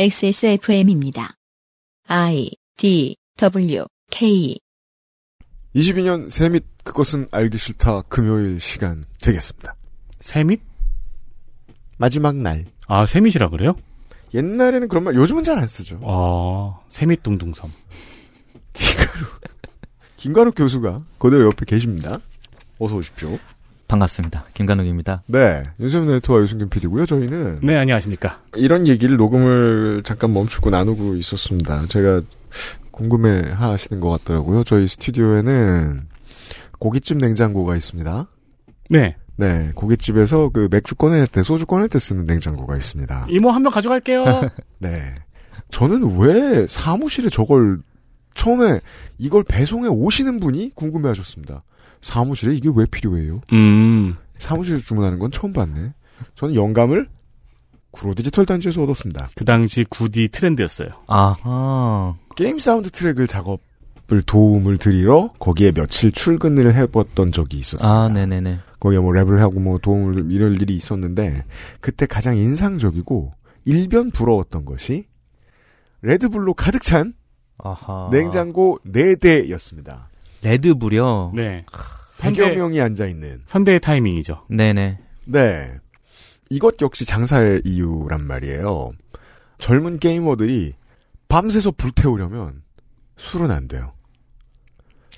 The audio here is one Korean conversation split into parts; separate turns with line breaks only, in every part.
XSFM입니다. I D W K
22년 세밋 그것은 알기 싫다 금요일 시간 되겠습니다.
세밋?
마지막 날.
아, 세밋이라 그래요?
옛날에는 그런 말 요즘은 잘 안 쓰죠.
아, 세밋 둥둥섬.
김관욱 교수가 그대로 옆에 계십니다. 어서 오십시오.
반갑습니다. 김간욱입니다.
네. 윤세민 네트와 유승균 PD고요. 저희는
네, 안녕하십니까.
이런 얘기를 녹음을 잠깐 멈추고 나누고 있었습니다. 제가 궁금해 하시는 것 같더라고요. 저희 스튜디오에는 고깃집 냉장고가 있습니다.
네.
네. 고깃집에서 그 맥주 꺼낼 때, 소주 꺼낼 때 쓰는 냉장고가 있습니다.
이모 한명 가져갈게요.
네. 저는 왜 사무실에 저걸 처음에 이걸 배송해 오시는 분이 궁금해 하셨습니다. 사무실에 이게 왜 필요해요?
음.
사무실에서 주문하는 건 처음 봤네. 저는 영감을 구로 디지털 단지에서 얻었습니다.
그 당시 구디 트렌드였어요.
아하.
게임 사운드 트랙을 작업을 도움을 드리러 거기에 며칠 출근을 해봤던 적이 있었어요.
아, 네네네.
거기에 뭐 랩을 하고 뭐 도움을 이럴 일이 있었는데 그때 가장 인상적이고 일면 부러웠던 것이 레드불로 가득 찬
아하.
냉장고 4대였습니다.
레드불이요?
네.
100여
현대,
명이 앉아있는.
현대의 타이밍이죠.
네네.
네. 이것 역시 장사의 이유란 말이에요. 젊은 게이머들이 밤새서 불태우려면 술은 안 돼요.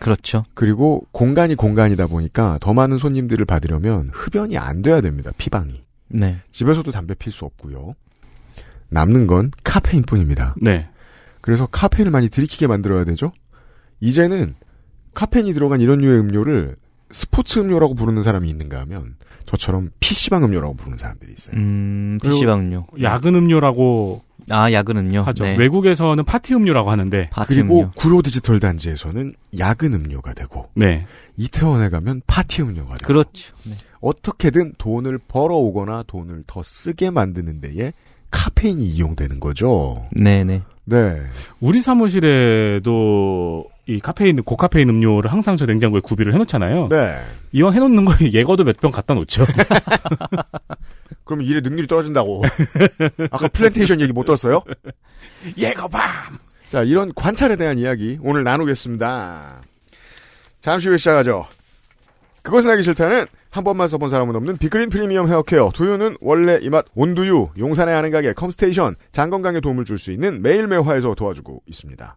그렇죠.
그리고 공간이 공간이다 보니까 더 많은 손님들을 받으려면 흡연이 안 돼야 됩니다. 피방이.
네.
집에서도 담배 필 수 없고요. 남는 건 카페인뿐입니다.
네.
그래서 카페인을 많이 들이키게 만들어야 되죠. 이제는 카페인이 들어간 이런 류의 음료를 스포츠 음료라고 부르는 사람이 있는가 하면 저처럼 PC방 음료라고 부르는 사람들이 있어요.
음, PC방 음료.
야근 음료라고
아, 야근 음료.
하죠.
네.
외국에서는 파티 음료라고 하는데.
파티
그리고
음료.
구로 디지털 단지에서는 야근 음료가 되고
네.
이태원에 가면 파티 음료가 되고
그렇죠. 네.
어떻게든 돈을 벌어오거나 돈을 더 쓰게 만드는 데에 카페인이 이용되는 거죠.
네네.
네.
우리 사무실에도 이 카페인, 고카페인 음료를 항상 저 냉장고에 구비를 해놓잖아요.
네.
이왕 해놓는 거에 예거도 몇 병 갖다 놓죠.
그럼 일의 능률이 떨어진다고. 아까 플랜테이션 얘기 못 들었어요?
예거밤!
자, 이런 관찰에 대한 이야기 오늘 나누겠습니다. 잠시 후에 시작하죠. 그것은 하기 싫다는 한 번만 써본 사람은 없는 비그린 프리미엄 헤어케어 두유는 원래 이 맛 온두유 용산의 아는 가게 컴스테이션 장건강에 도움을 줄 수 있는 매일 매화에서 도와주고 있습니다.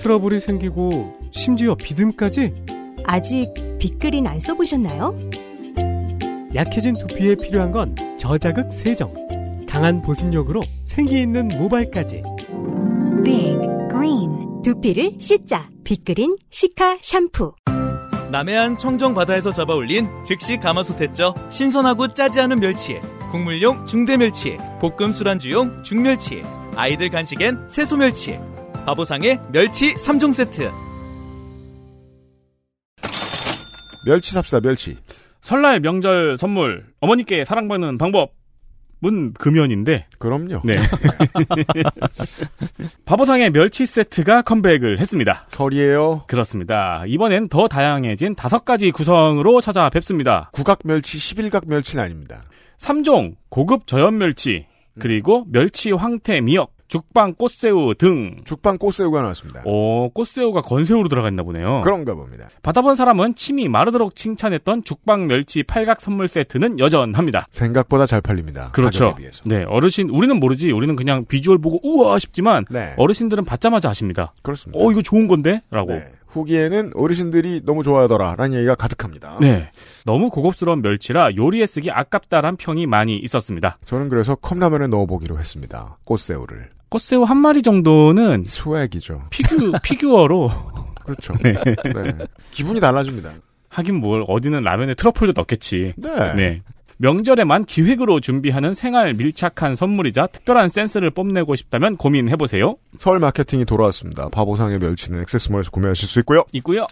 트러블이 생기고 심지어 비듬까지
아직 빅그린 안 써보셨나요?
약해진 두피에 필요한 건 저자극 세정 강한 보습력으로 생기 있는 모발까지
Big Green
두피를 씻자. 빅그린 시카 샴푸.
남해안 청정 바다에서 잡아올린 즉시 가마솥했죠. 신선하고 짜지 않은 멸치, 국물용 중대 멸치, 볶음 술안주용 중멸치, 아이들 간식엔 새소 멸치, 바보상의 멸치 3종 세트.
멸치 삽사 멸치.
설날 명절 선물, 어머니께 사랑받는 방법은 금연인데,
그럼요.
네. 바보상의 멸치 세트가 컴백을 했습니다.
설이에요.
그렇습니다. 이번엔 더 다양해진 다섯 가지 구성으로 찾아뵙습니다.
국악 멸치 11각 멸치는 아닙니다.
3종, 고급 저염 멸치, 그리고 멸치 황태 미역, 죽방 꽃새우 등.
죽방 꽃새우가 나왔습니다.
오, 꽃새우가 건새우로 들어가 있나 보네요.
그런가 봅니다.
받아본 사람은 침이 마르도록 칭찬했던 죽방 멸치 팔각 선물 세트는 여전합니다.
생각보다 잘 팔립니다.
그렇죠. 네, 어르신, 우리는 모르지. 우리는 그냥 비주얼 보고 우와 싶지만,
네.
어르신들은 받자마자 아십니다.
그렇습니다.
어, 이거 좋은 건데? 라고.
네. 후기에는 어르신들이 너무 좋아하더라 라는 얘기가 가득합니다.
네. 너무 고급스러운 멸치라 요리에 쓰기 아깝다란 평이 많이 있었습니다.
저는 그래서 컵라면에 넣어보기로 했습니다. 꽃새우를.
꽃새우 한 마리 정도는
swag이죠.
피규, 피규어로.
그렇죠.
네.
네. 기분이 달라집니다.
하긴 뭘, 어디는 라면에 트러플도 넣겠지.
네.
네. 명절에만 기획으로 준비하는 생활 밀착한 선물이자 특별한 센스를 뽐내고 싶다면 고민해보세요.
설 마케팅이 돌아왔습니다. 바보상의 멸치는 액세스몰에서 구매하실 수 있고요.
있고요.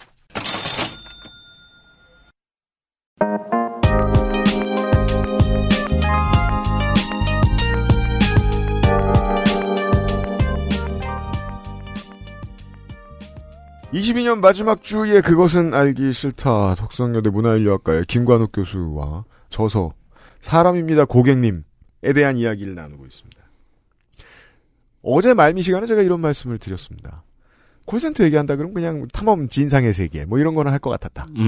이십이 년 마지막 주에 그것은 알기 싫다. 덕성여대 문화인류학과의 김관욱 교수와 저서 사람입니다 고객님에 대한 이야기를 나누고 있습니다. 어제 말미 시간에 제가 이런 말씀을 드렸습니다. 콜센터 얘기한다 그러면 그냥 탐험 진상의 세계 뭐 이런 거는 할 것 같았다.
음,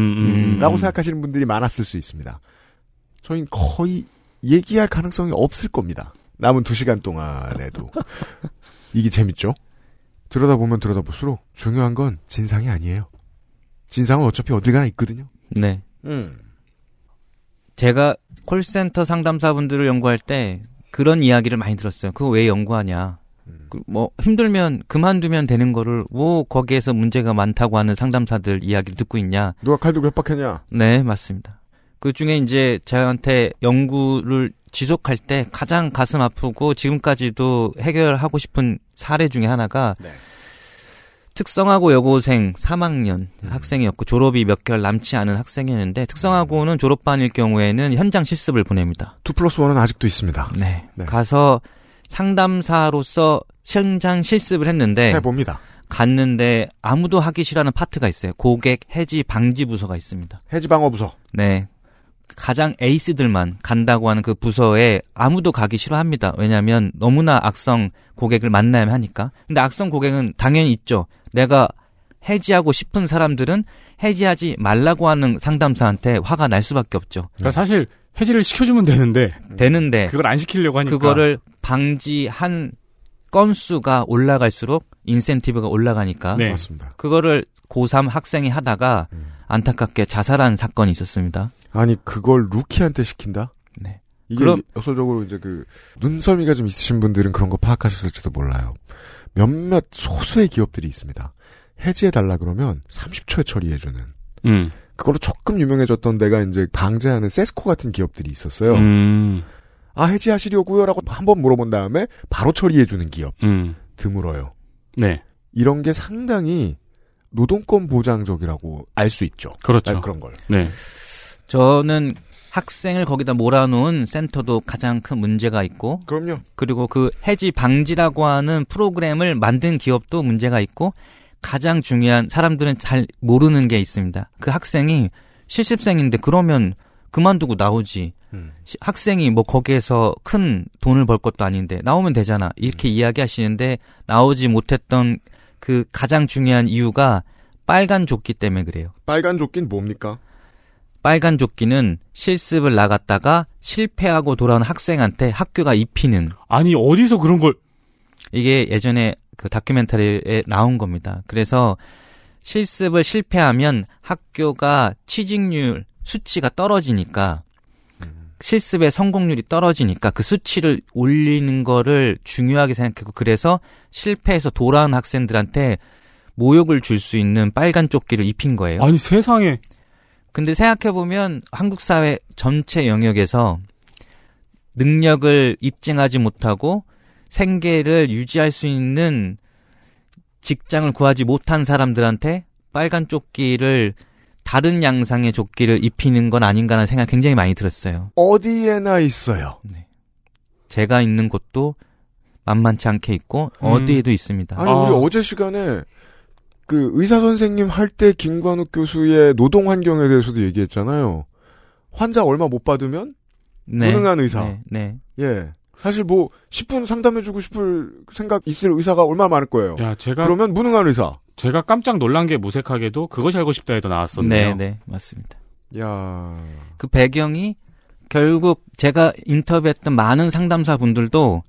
음,
라고
음.
생각하시는 분들이 많았을 수 있습니다. 저희는 거의 얘기할 가능성이 없을 겁니다. 남은 두 시간 동안에도. 이게 재밌죠? 들여다보면 들여다볼수록 중요한 건 진상이 아니에요. 진상은 어차피 어딜 가나 있거든요.
네.
음.
제가 콜센터 상담사분들을 연구할 때 그런 이야기를 많이 들었어요. 그거 왜 연구하냐. 그뭐 힘들면 그만두면 되는 거를 뭐 거기에서 문제가 많다고 하는 상담사들 이야기를 듣고 있냐.
누가 칼 들고 협박했냐?
네, 맞습니다. 그 중에 이제 저한테 연구를 지속할 때 가장 가슴 아프고 지금까지도 해결하고 싶은 사례 중에 하나가
네.
특성화고 여고생 3학년 학생이었고 졸업이 몇 개월 남지 않은 학생이었는데 특성화고는 졸업반일 경우에는 현장 실습을 보냅니다.
two plus one은 아직도 있습니다.
네.
네.
가서 상담사로서 현장 실습을 했는데
해봅니다.
갔는데 아무도 하기 싫어하는 파트가 있어요. 고객 해지 방지 부서가 있습니다.
해지 방어 부서.
네. 가장 에이스들만 간다고 하는 그 부서에 아무도 가기 싫어합니다. 왜냐하면 너무나 악성 고객을 만나야 하니까. 근데 악성 고객은 당연히 있죠. 내가 해지하고 싶은 사람들은 해지하지 말라고 하는 상담사한테 화가 날 수밖에 없죠.
그러니까 사실 해지를 시켜주면 되는데
되는데
그걸 안 시키려고 하니까
그거를 방지한 건수가 올라갈수록 인센티브가 올라가니까
네.
맞습니다.
그거를 고3 학생이 하다가
음.
안타깝게 자살한 사건이 있었습니다.
아니 그걸 루키한테 시킨다?
네.
이게
그럼-
역설적으로 이제 그 눈썰미가 좀 있으신 분들은 그런 거 파악하셨을지도 몰라요. 몇몇 소수의 기업들이 있습니다. 해지해 달라 그러면 30초에 처리해 주는.
음.
그걸로 조금 유명해졌던 데가 이제 방제하는 세스코 같은 기업들이 있었어요.
음.
아 해지하시려고요라고 한번 물어본 다음에 바로 처리해 주는 기업
음.
드물어요.
네.
이런 게 상당히 노동권 보장적이라고 알 수 있죠.
그렇죠.
아, 그런 걸.
네.
저는 학생을 거기다 몰아놓은 센터도 가장 큰 문제가 있고
그럼요.
그리고 그 해지 방지라고 하는 프로그램을 만든 기업도 문제가 있고 가장 중요한 사람들은 잘 모르는 게 있습니다. 그 학생이 실습생인데 그러면 그만두고 나오지.
음.
시- 학생이 뭐 거기에서 큰 돈을 벌 것도 아닌데 나오면 되잖아. 이렇게 이야기하시는데 나오지 못했던 그 가장 중요한 이유가 빨간 조끼 때문에 그래요.
빨간 조끼는 뭡니까?
빨간 조끼는 실습을 나갔다가 실패하고 돌아온 학생한테 학교가 입히는
아니 어디서 그런 걸
이게 예전에 그 다큐멘터리에 나온 겁니다. 그래서 실습을 실패하면 학교가 취직률 수치가 떨어지니까 실습의 성공률이 떨어지니까 그 수치를 올리는 거를 중요하게 생각했고 그래서 실패해서 돌아온 학생들한테 모욕을 줄 수 있는 빨간 조끼를 입힌 거예요.
아니 세상에
근데 생각해 보면 한국 사회 전체 영역에서 능력을 입증하지 못하고 생계를 유지할 수 있는 직장을 구하지 못한 사람들한테 빨간 조끼를 다른 양상의 조끼를 입히는 건 아닌가라는 생각이 굉장히 많이 들었어요.
어디에나 있어요.
제가 있는 곳도 만만치 않게 있고
음.
어디에도 있습니다.
아니
아.
우리 어제 시간에 그 의사 선생님 할 때 김관욱 교수의 노동 환경에 대해서도 얘기했잖아요. 환자 얼마 못 받으면
네.
무능한 의사.
네, 네.
예. 사실 뭐 10분 상담해주고 싶을 생각 있을 의사가 얼마나 많을 거예요.
야 제가
그러면 무능한 의사.
제가 깜짝 놀란 게 무색하게도 그것이 알고 싶다에도 나왔었네요.
네, 네, 맞습니다.
야.
그 배경이 결국 제가 인터뷰했던 많은 상담사 분들도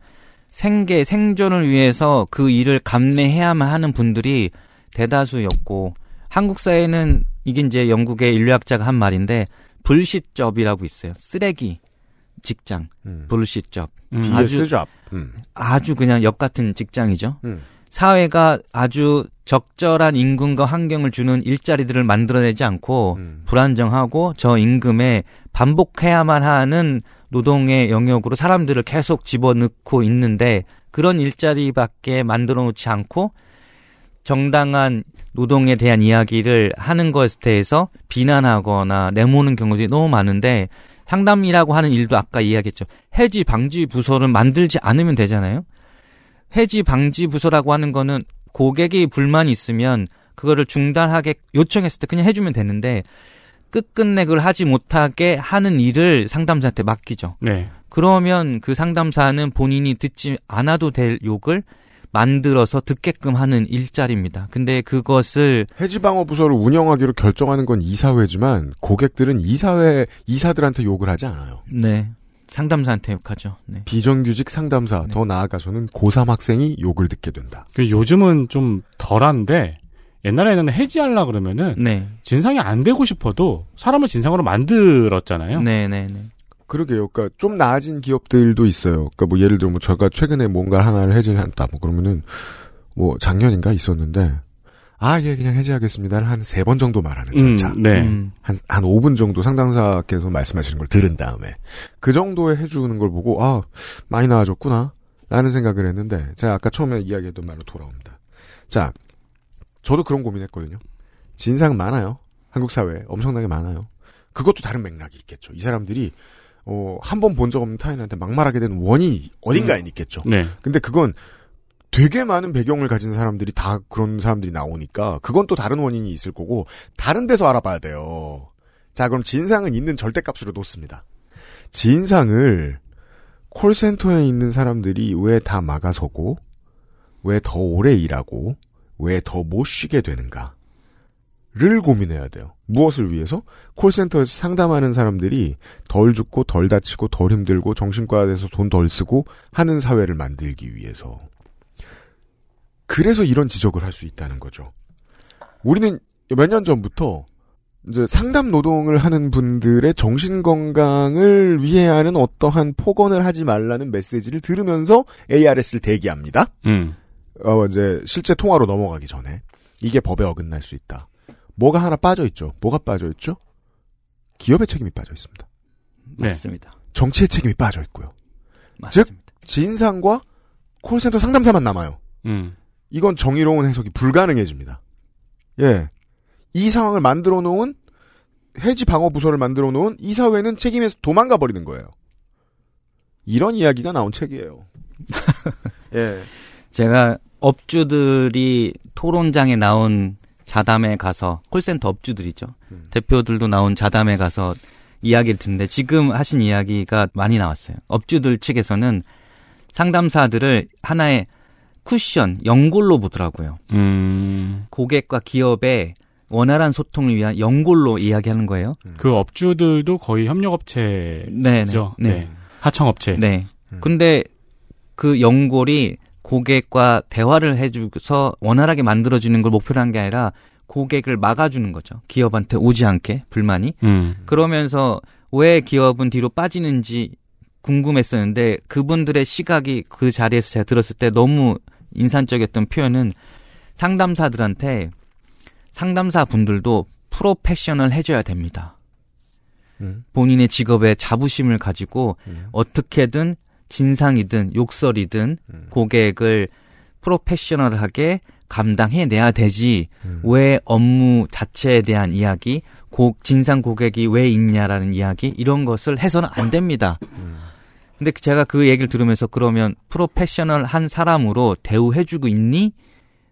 생계, 생존을 위해서 그 일을 감내해야만 하는 분들이 대다수였고, 한국 사회는 이게 이제 영국의 인류학자가 한 말인데, 불시접이라고 있어요. 쓰레기, 직장,
음.
불시접.
음.
아주-.
음.
아주 그냥 역 같은 직장이죠.
음.
사회가 아주 적절한 임금과 환경을 주는 일자리들을 만들어내지 않고
음.
불안정하고 저 임금에 반복해야만 하는 노동의 영역으로 사람들을 계속 집어넣고 있는데 그런 일자리밖에 만들어 놓지 않고 정당한 노동에 대한 이야기를 하는 것에 대해서 비난하거나 내모는 경우들이 너무 많은데 상담이라고 하는 일도 아까 이야기했죠. 해지 방지 부서를 만들지 않으면 되잖아요. 해지 방지 부서라고 하는 거는 고객이 불만이 있으면 그거를 중단하게 요청했을 때 그냥 해주면 되는데 끝끝내 그걸 하지 못하게 하는 일을 상담사한테 맡기죠.
네.
그러면 그 상담사는 본인이 듣지 않아도 될 욕을 만들어서 듣게끔 하는 일자리입니다. 근데 그것을
해지방어 부서를 운영하기로 결정하는 건 이사회지만 고객들은 이사회 이사들한테 욕을 하지 않아요.
네 상담사한테 욕하죠. 네.
비정규직 상담사
네.
더 나아가서는 고3 학생이 욕을 듣게 된다.
그 요즘은 좀 덜한데 옛날에는 해지하려 그러면은
네.
진상이 안 되고 싶어도 사람을 진상으로 만들었잖아요.
네, 네, 네.
그러게요. 그러니까 좀 나아진 기업들도 있어요. 그러니까 뭐 예를 들어 뭐 제가 최근에 뭔가 하나를 해지했다. 뭐 그러면은 뭐 작년인가 있었는데 아, 예, 그냥 해지하겠습니다를 한 세 번 정도 말하는
음,
절차.
네.
음.
한, 한 5분 정도 상담사께서 말씀하시는 걸 들은 다음에 그 정도에 해주는 걸 보고 아, 많이 나아졌구나. 라는 생각을 했는데 제가 아까 처음에 이야기했던 말로 돌아옵니다. 자, 저도 그런 고민했거든요. 진상 많아요. 한국 사회에 엄청나게 많아요. 그것도 다른 맥락이 있겠죠. 이 사람들이 어, 한 번 본 적 없는 타인한테 막말하게 된 원인이 어딘가에 있겠죠.
네.
근데 그건 되게 많은 배경을 가진 사람들이 다 그런 사람들이 나오니까 그건 또 다른 원인이 있을 거고 다른 데서 알아봐야 돼요. 자, 그럼 진상은 있는 절대값으로 놓습니다. 진상을 콜센터에 있는 사람들이 왜 다 막아서고 왜 더 오래 일하고 왜 더 못 쉬게 되는가? 를 고민해야 돼요. 무엇을 위해서? 콜센터에서 상담하는 사람들이 덜 죽고 덜 다치고 덜 힘들고 정신과에서 돈 덜 쓰고 하는 사회를 만들기 위해서. 그래서 이런 지적을 할 수 있다는 거죠. 우리는 몇 년 전부터 이제 상담 노동을 하는 분들의 정신 건강을 위해 하는 어떠한 폭언을 하지 말라는 메시지를 들으면서 ARS를 대기합니다.
음.
어, 이제 실제 통화로 넘어가기 전에 이게 법에 어긋날 수 있다. 뭐가 하나 빠져 있죠. 뭐가 빠져 있죠? 기업의 책임이 빠져 있습니다.
네.
맞습니다.
정치의 책임이 빠져 있고요.
맞습니다.
진상과 콜센터 상담사만 남아요.
음.
이건 정의로운 해석이 불가능해집니다. 예. 이 상황을 만들어 놓은 해지 방어 부서를 만들어 놓은 이 사회는 책임에서 도망가 버리는 거예요. 이런 이야기가 나온 책이에요. 예.
제가 업주들이 토론장에 나온 자담에 가서 콜센터 업주들이죠.
음.
대표들도 나온 자담에 가서 이야기를 듣는데 지금 하신 이야기가 많이 나왔어요. 업주들 측에서는 상담사들을 하나의 쿠션, 연골로 보더라고요.
음.
고객과 기업의 원활한 소통을 위한 연골로 이야기하는 거예요.
그 업주들도 거의 협력업체죠.
네, 네. 네.
하청업체.
네.
음.
근데 그 연골이 고객과 대화를 해주서 원활하게 만들어주는 걸 목표로 한 게 아니라 고객을 막아주는 거죠. 기업한테 오지 않게 불만이.
음.
그러면서 왜 기업은 뒤로 빠지는지 궁금했었는데 그분들의 시각이 그 자리에서 제가 들었을 때 너무 인상적이었던 표현은 상담사들한테 상담사 분들도 프로페셔널 해줘야 됩니다.
음.
본인의 직업에 자부심을 가지고
음.
어떻게든 진상이든 욕설이든
음.
고객을 프로페셔널하게 감당해내야 되지
음.
왜 업무 자체에 대한 이야기, 고, 진상 고객이 왜 있냐라는 이야기 이런 것을 해서는 안 됩니다.
음.
근데 제가 그 얘기를 들으면서 그러면 프로페셔널 한 사람으로 대우해주고 있니?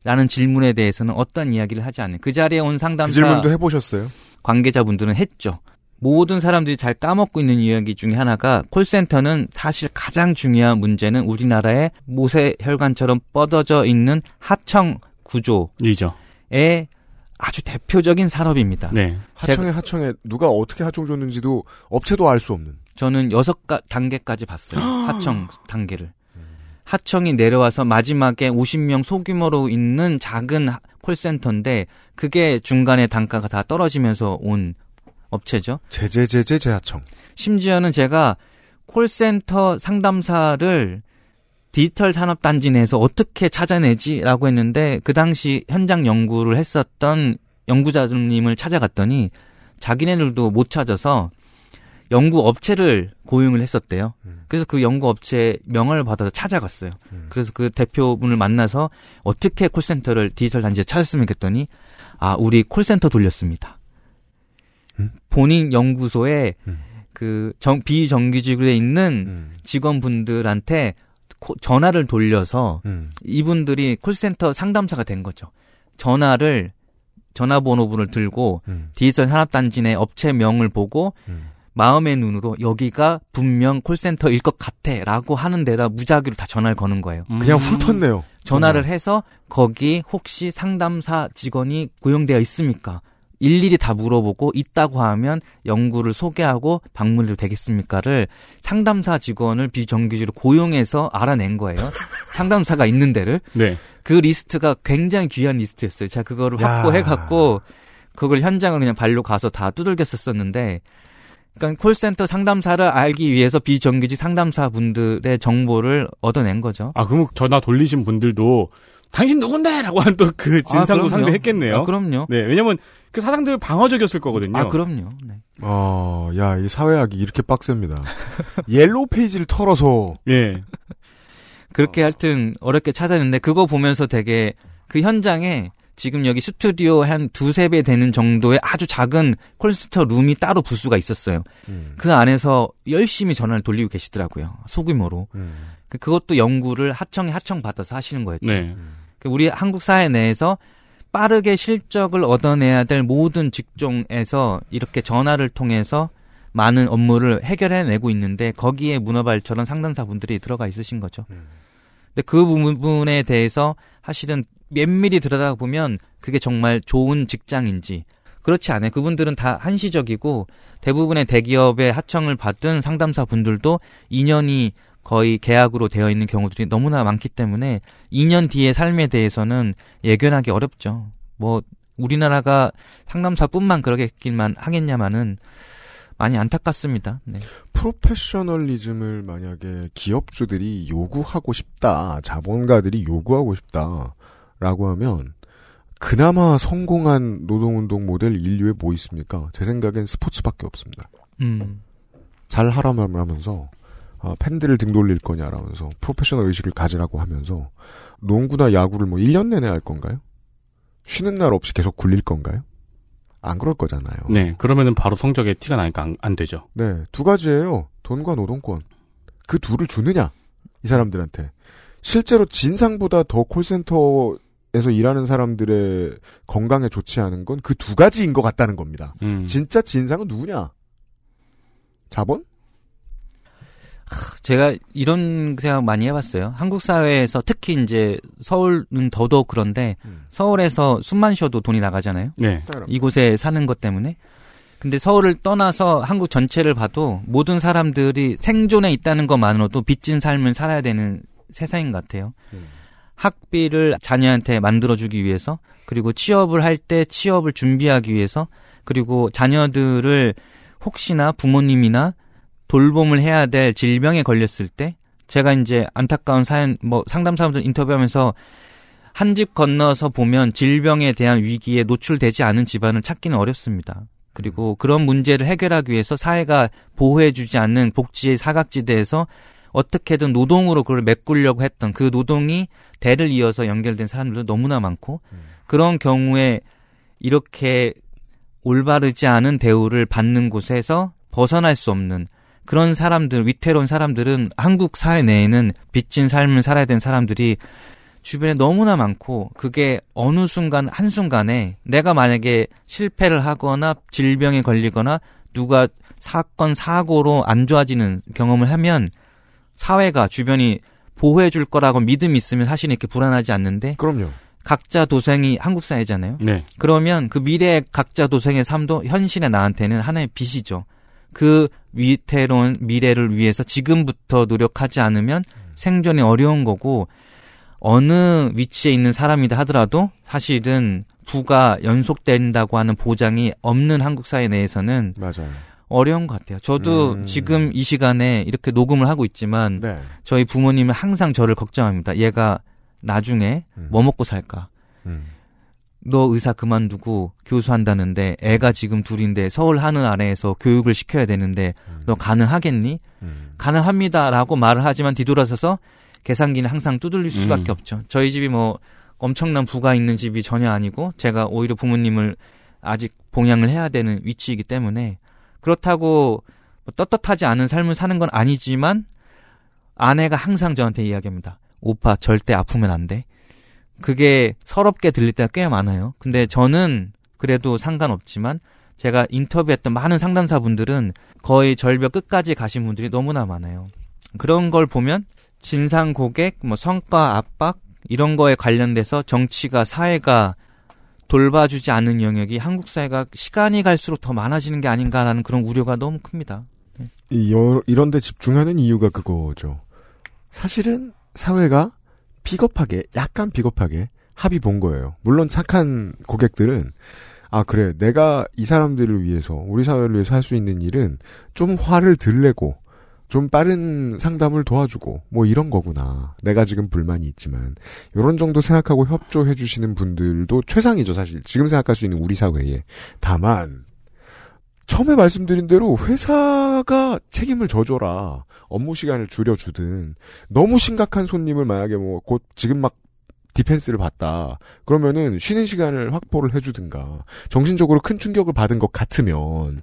라는 질문에 대해서는 어떤 이야기를 하지 않는 그 자리에
온그
상담사
질문도 해보셨어요?
관계자분들은 했죠. 모든 사람들이 잘 까먹고 있는 이야기 중에 하나가 콜센터는 사실 가장 중요한 문제는 우리나라의 모세혈관처럼 뻗어져 있는 하청 구조의
이죠.
아주 대표적인 산업입니다.
네.
하청에 하청에 누가 어떻게 하청 줬는지도 업체도 알 수 없는.
저는 여섯 가- 단계까지 봤어요. 하청 단계를. 하청이 내려와서 마지막에 50명 소규모로 있는 작은 하- 콜센터인데 그게 중간에 단가가 다 떨어지면서 온 업체죠.
제제제제 제하청.
심지어는 제가 콜센터 상담사를 디지털 산업 단지 내에서 어떻게 찾아내지라고 했는데 그 당시 현장 연구를 했었던 연구자님을 찾아갔더니 자기네들도 못 찾아서 연구 업체를 고용을 했었대요. 그래서 그 연구 업체 명을 받아서 찾아갔어요. 그래서 그 대표분을 만나서 어떻게 콜센터를 디지털 단지에 찾았으면 했더니 아 우리 콜센터 돌렸습니다. 본인 연구소에 그 정, 비정규직으로 있는 직원분들한테 코- 전화를 돌려서 이분들이 콜센터 상담사가 된 거죠. 전화를 전화번호분을 들고 디지털 산업단지 내 업체명을 보고 마음의 눈으로 여기가 분명 콜센터일 것 같아라고 하는 데다 무작위로 다 전화를 거는 거예요.
그냥 훑었네요.
전화를 해서 거기 혹시 상담사 직원이 고용되어 있습니까? 일일이 다 물어보고 있다고 하면 연구를 소개하고 방문해도 되겠습니까를 상담사 직원을 비정규직으로 고용해서 알아낸 거예요. 상담사가 있는 데를.
네.
그 리스트가 굉장히 귀한 리스트였어요. 제가 그거를
야.
확보해 갖고 그걸 현장을 그냥 발로 가서 다 두들겼었었는데 그러니까 콜센터 상담사를 알기 위해서 비정규직 상담사 분들의 정보를 얻어낸 거죠.
아, 그럼 전화 돌리신 분들도 당신 누군데? 라고 한 또 그 진상도
아.
상대했겠네요.
아, 그럼요.
네, 왜냐면 그 사장들 방어적이었을 거거든요.
아, 그럼요. 네.
어, 야, 이 사회학이 이렇게 빡셉니다. yellow page를 털어서
예.
그렇게 하여튼 어렵게 찾았는데 그거 보면서 되게 그 현장에 지금 여기 스튜디오 한 두세 배 되는 정도의 아주 작은 콜센터 룸이 따로 부스가 있었어요.
음,
그 안에서 열심히 전화를 돌리고 계시더라고요. 소규모로.
음,
그- 그것도 연구를 하청에 하청 받아서 하시는 거였죠.
네.
그 우리 한국 사회 내에서 빠르게 실적을 얻어내야 될 모든 직종에서 이렇게 전화를 통해서 많은 업무를 해결해내고 있는데 거기에 문어발처럼 상담사분들이 들어가 있으신 거죠. 근데 그 부분에 대해서 사실은 면밀히 들여다보면 그게 정말 좋은 직장인지 그렇지 않아요. 그분들은 다 한시적이고 대부분의 대기업의 하청을 받은 상담사 분들도 2년이 거의 계약으로 되어 있는 경우들이 너무나 많기 때문에 2년 뒤의 삶에 대해서는 예견하기 어렵죠. 뭐 우리나라가 상담사뿐만 그러겠기만 하겠냐마는 많이 안타깝습니다. 네.
프로페셔널리즘을 만약에 기업주들이 요구하고 싶다, 자본가들이 요구하고 싶다라고 하면 그나마 성공한 노동운동 모델 인류에 뭐 있습니까? 제 생각엔 스포츠밖에 없습니다.
음.
잘 하라면 하면서 아, 팬들을 등 돌릴 거냐라면서 프로페셔널 의식을 가지라고 하면서 농구나 야구를 뭐 1년 내내 할 건가요? 쉬는 날 없이 계속 굴릴 건가요? 안 그럴 거잖아요.
네. 그러면은 바로 성적에 티가 나니까 안, 안 되죠.
네, 두 가지예요. 돈과 노동권. 그 둘을 주느냐? 이 사람들한테. 실제로 진상보다 더 콜센터에서 일하는 사람들의 건강에 좋지 않은 건 그 두 가지인 것 같다는 겁니다.
음.
진짜 진상은 누구냐? 자본?
제가 이런 생각 많이 해봤어요. 한국 사회에서 특히 이제 서울은 더더욱 그런데 서울에서 숨만 쉬어도 돈이 나가잖아요.
네.
이곳에 사는 것 때문에. 근데 서울을 떠나서 한국 전체를 봐도 모든 사람들이 생존에 있다는 것만으로도 빚진 삶을 살아야 되는 세상인 것 같아요. 학비를 자녀한테 만들어주기 위해서, 그리고 취업을 할 때 취업을 준비하기 위해서, 그리고 자녀들을 혹시나 부모님이나 돌봄을 해야 될 질병에 걸렸을 때, 제가 이제 안타까운 사연, 뭐 상담사분들 인터뷰하면서 한 집 건너서 보면 질병에 대한 위기에 노출되지 않은 집안을 찾기는 어렵습니다. 그리고 그런 문제를 해결하기 위해서 사회가 보호해주지 않는 복지의 사각지대에서 어떻게든 노동으로 그걸 메꾸려고 했던 그 노동이 대를 이어서 연결된 사람들도 너무나 많고 그런 경우에 이렇게 올바르지 않은 대우를 받는 곳에서 벗어날 수 없는 그런 사람들, 위태로운 사람들은 한국 사회 내에는 빚진 삶을 살아야 되는 사람들이 주변에 너무나 많고 그게 어느 순간 한순간에 내가 만약에 실패를 하거나 질병에 걸리거나 누가 사건 사고로 안 좋아지는 경험을 하면 사회가 주변이 보호해 줄 거라고 믿음이 있으면 사실 이렇게 불안하지 않는데
그럼요.
각자 도생이 한국 사회잖아요.
네.
그러면 그 미래의 각자 도생의 삶도 현실의 나한테는 하나의 빚이죠. 그 위태로운 미래를 위해서 지금부터 노력하지 않으면 생존이 어려운 거고 어느 위치에 있는 사람이다 하더라도 사실은 부가 연속된다고 하는 보장이 없는 한국 사회 내에서는
맞아요.
어려운 것 같아요. 저도
음.
지금 이 시간에 이렇게 녹음을 하고 있지만
네.
저희 부모님은 항상 저를 걱정합니다. 얘가 나중에
음.
뭐 먹고 살까?
음.
너 의사 그만두고 교수한다는데 애가 지금 둘인데 서울 하늘 아래에서 교육을 시켜야 되는데 너 가능하겠니?
음.
가능합니다라고 말을 하지만 뒤돌아서서 계산기는 항상 두들릴 수밖에
음.
없죠. 저희 집이 뭐 엄청난 부가 있는 집이 전혀 아니고 제가 오히려 부모님을 아직 봉양을 해야 되는 위치이기 때문에 그렇다고 뭐 떳떳하지 않은 삶을 사는 건 아니지만 아내가 항상 저한테 이야기합니다. 오빠 절대 아프면 안 돼. 그게 서럽게 들릴 때가 꽤 많아요. 근데 저는 그래도 상관없지만 제가 인터뷰했던 많은 상담사분들은 거의 절벽 끝까지 가신 분들이 너무나 많아요. 그런 걸 보면 진상 고객, 뭐 성과 압박 이런 거에 관련돼서 정치가 사회가 돌봐주지 않는 영역이 한국 사회가 시간이 갈수록 더 많아지는 게 아닌가라는 그런 우려가 너무 큽니다.
이 여- 이런 데 집중하는 이유가 그거죠. 사실은 사회가 비겁하게, 약간 비겁하게 합의 본 거예요. 물론 착한 고객들은 아 그래 내가 이 사람들을 위해서 우리 사회를 위해서 할 수 있는 일은 좀 화를 덜 내고 좀 빠른 상담을 도와주고 뭐 이런 거구나. 내가 지금 불만이 있지만 이런 정도 생각하고 협조해 주시는 분들도 최상이죠 사실. 지금 생각할 수 있는 우리 사회에. 다만 처음에 말씀드린 대로 회사가 책임을 져줘라. 업무 시간을 줄여주든 너무 심각한 손님을 만약에 뭐 곧 지금 막 디펜스를 받다. 그러면은 쉬는 시간을 확보를 해주든가 정신적으로 큰 충격을 받은 것 같으면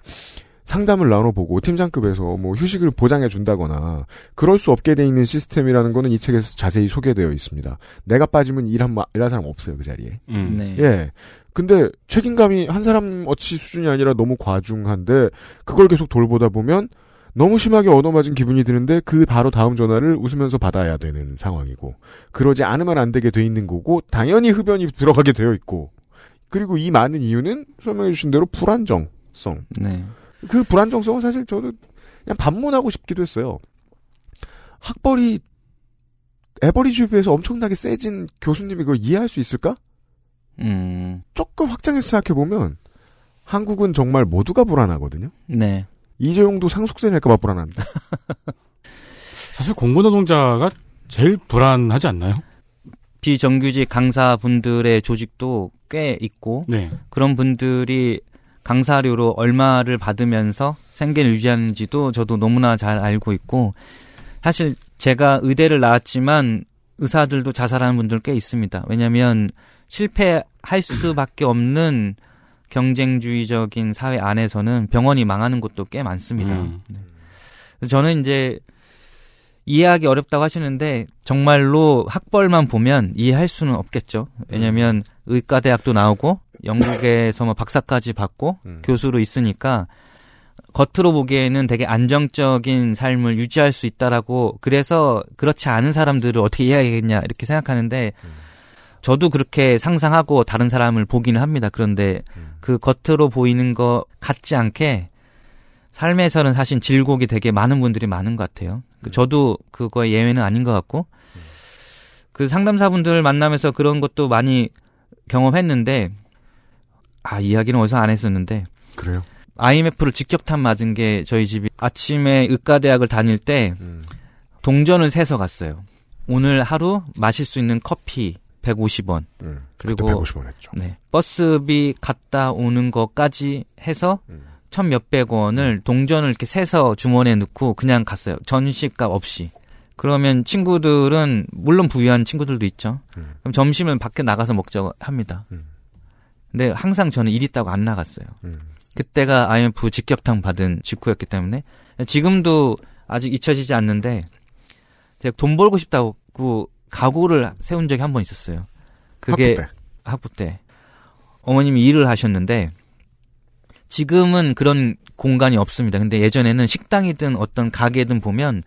상담을 나눠보고 팀장급에서 뭐 휴식을 보장해 준다거나 그럴 수 없게 돼 있는 시스템이라는 거는 이 책에서 자세히 소개되어 있습니다. 내가 빠지면 일한 마- 일할 사람 없어요 그 자리에.
음.
네.
예. 근데 책임감이 한 사람 어치 수준이 아니라 너무 과중한데 그걸 계속 돌보다 보면 너무 심하게 얻어맞은 기분이 드는데 그 바로 다음 전화를 웃으면서 받아야 되는 상황이고 그러지 않으면 안 되게 돼 있는 거고 당연히 흡연이 들어가게 되어 있고 그리고 이 많은 이유는 설명해 주신 대로 불안정성
네.
그 불안정성은 사실 저도 그냥 반문하고 싶기도 했어요. 학벌이 에버리지에 비해서 엄청나게 세진 교수님이 그걸 이해할 수 있을까?
음.
조금 확장해서 생각해 보면 한국은 정말 모두가 불안하거든요.
네.
이재용도 상속세 낼까봐 불안합니다.
사실 공부노동자가 제일 불안하지 않나요?
비정규직 강사분들의 조직도 꽤 있고
네.
그런 분들이 강사료로 얼마를 받으면서 생계를 유지하는지도 저도 너무나 잘 알고 있고 사실 제가 의대를 나왔지만 의사들도 자살하는 분들 꽤 있습니다. 왜냐하면 실패할 수밖에 없는 경쟁주의적인 사회 안에서는 병원이 망하는 곳도 꽤 많습니다.
음.
저는 이제 이해하기 어렵다고 하시는데 정말로 학벌만 보면 이해할 수는 없겠죠. 왜냐하면 의과 대학도 나오고 영국에서 뭐 박사까지 받고
음.
교수로 있으니까 겉으로 보기에는 되게 안정적인 삶을 유지할 수 있다라고 그래서 그렇지 않은 사람들을 어떻게 이해하겠냐 이렇게 생각하는데 저도 그렇게 상상하고 다른 사람을 보기는 합니다. 그런데 그 겉으로 보이는 거 같지 않게 삶에서는 사실 질곡이 되게 많은 분들이 많은 것 같아요. 그 저도 그거에 예외는 아닌 것 같고 그 상담사분들 만나면서 그런 것도 많이 경험했는데 아 이야기는 어디서 안 했었는데
그래요?
IMF를 직격탄 맞은 게 저희 집이 아침에 의과대학을 다닐 때
음.
동전을 세서 갔어요. 오늘 하루 마실 수 있는 커피 150원.
음.
그리고
그때 150원 했죠.
네. 버스비 갔다 오는 것까지 해서
음.
천 몇백 원을 동전을 이렇게 세서 주머니에 넣고 그냥 갔어요. 전시값 없이. 그러면 친구들은 물론 부유한 친구들도 있죠.
음.
그럼 점심은 밖에 나가서 먹자고 합니다.
음.
근데 항상 저는 일 있다고 안 나갔어요.
음.
그때가 IMF 직격탄 받은 직후였기 때문에 지금도 아직 잊혀지지 않는데 제가 돈 벌고 싶다고 각오를 세운 적이 한 번 있었어요. 그게
학부 때.
학부 때 어머님이 일을 하셨는데 지금은 그런 공간이 없습니다. 근데 예전에는 식당이든 어떤 가게든 보면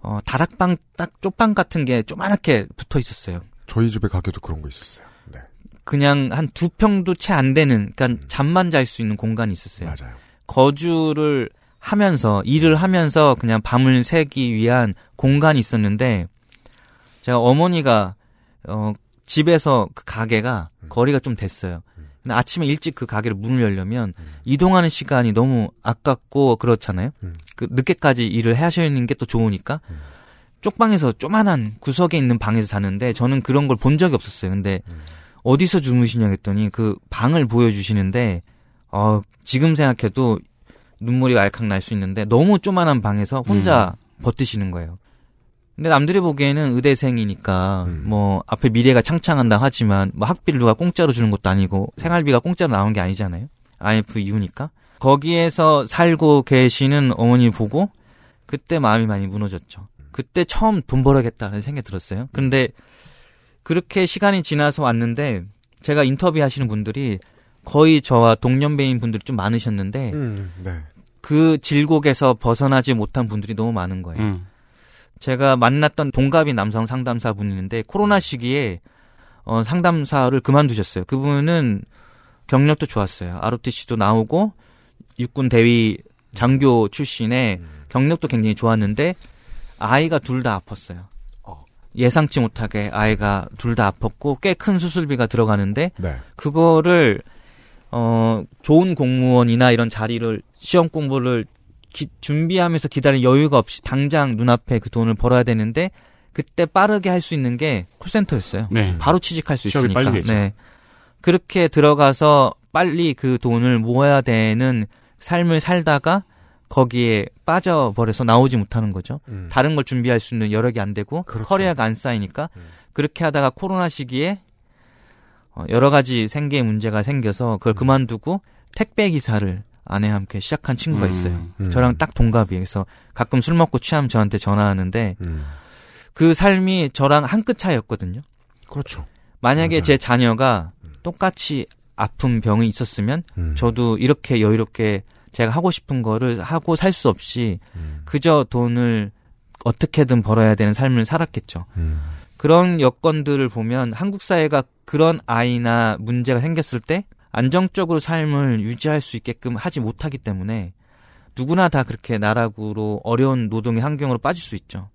어, 다락방 딱 쪽방 같은 게 조그맣게 붙어 있었어요.
저희 집에 가게도 그런 거 있었어요. 네.
그냥 한 두 평도 채 안 되는, 그러니까 잠만 잘 수 있는 공간이 있었어요.
맞아요.
거주를 하면서 일을 하면서 그냥 밤을 새기 위한 공간이 있었는데 제가 어머니가 어 집에서 그 가게가 거리가 좀 됐어요. 근데 아침에 일찍 그 가게를 문을 열려면 이동하는 시간이 너무 아깝고 그렇잖아요.
음.
그 늦게까지 일을 하시는 게 또 좋으니까 쪽방에서 조만한 구석에 있는 방에서 자는데 저는 그런 걸 본 적이 없었어요. 근데 어디서 주무시냐 했더니 그 방을 보여주시는데 어, 지금 생각해도 눈물이 왈칵 날 수 있는데 너무 조만한 방에서 혼자 버티시는 거예요. 근데 남들이 보기에는 의대생이니까
음.
뭐 앞에 미래가 창창한다 하지만 뭐 학비를 누가 공짜로 주는 것도 아니고 생활비가 공짜로 나오는 게 아니잖아요. IMF 이후니까 거기에서 살고 계시는 어머니 보고 그때 마음이 많이 무너졌죠. 그때 처음 돈 벌어야겠다는 생각이 들었어요. 근데 그렇게 시간이 지나서 왔는데 제가 인터뷰하시는 분들이 거의 저와 동년배인 분들이 좀 많으셨는데
음, 네.
그 질곡에서 벗어나지 못한 분들이 너무 많은 거예요.
음.
제가 만났던 동갑인 남성 상담사 분이 있는데 코로나 시기에 어, 상담사를 그만두셨어요. 그분은 경력도 좋았어요. ROTC도 나오고 육군 대위 장교 출신의 경력도 굉장히 좋았는데 아이가 둘 다 아팠어요.
어.
예상치 못하게 아이가 둘 다 아팠고 꽤 큰 수술비가 들어가는데
네.
그거를 어 좋은 공무원이나 이런 자리를 시험 공부를 기- 준비하면서 기다릴 여유가 없이 당장 눈앞에 그 돈을 벌어야 되는데 그때 빠르게 할 수 있는 게 콜센터였어요.
네.
바로 취직할 수 있으니까. 네. 그렇게 들어가서 빨리 그 돈을 모아야 되는 삶을 살다가 거기에 빠져버려서 나오지 못하는 거죠.
음.
다른 걸 준비할 수 있는 여력이 안 되고
그렇죠.
커리어가 안 쌓이니까
음.
그렇게 하다가 코로나 시기에 어, 여러 가지 생계에 문제가 생겨서 그걸 그만두고 택배 기사를 아내와 함께 시작한 친구가
음.
있어요.
음.
저랑 딱 동갑이에요. 그래서 가끔 술 먹고 취하면 저한테 전화하는데
음.
그 삶이 저랑 한 끗 차이였거든요.
그렇죠.
만약에
맞아요.
제 자녀가 똑같이 아픈 병이 있었으면
음.
저도 이렇게 여유롭게 제가 하고 싶은 거를 하고 살 수 없이
음.
그저 돈을 어떻게든 벌어야 되는 삶을 살았겠죠.
음.
그런 여건들을 보면 한국 사회가 그런 아이나 문제가 생겼을 때 안정적으로 삶을 유지할 수 있게끔 하지 못하기 때문에 누구나 다 그렇게 나락으로 어려운 노동의 환경으로 빠질 수 있죠.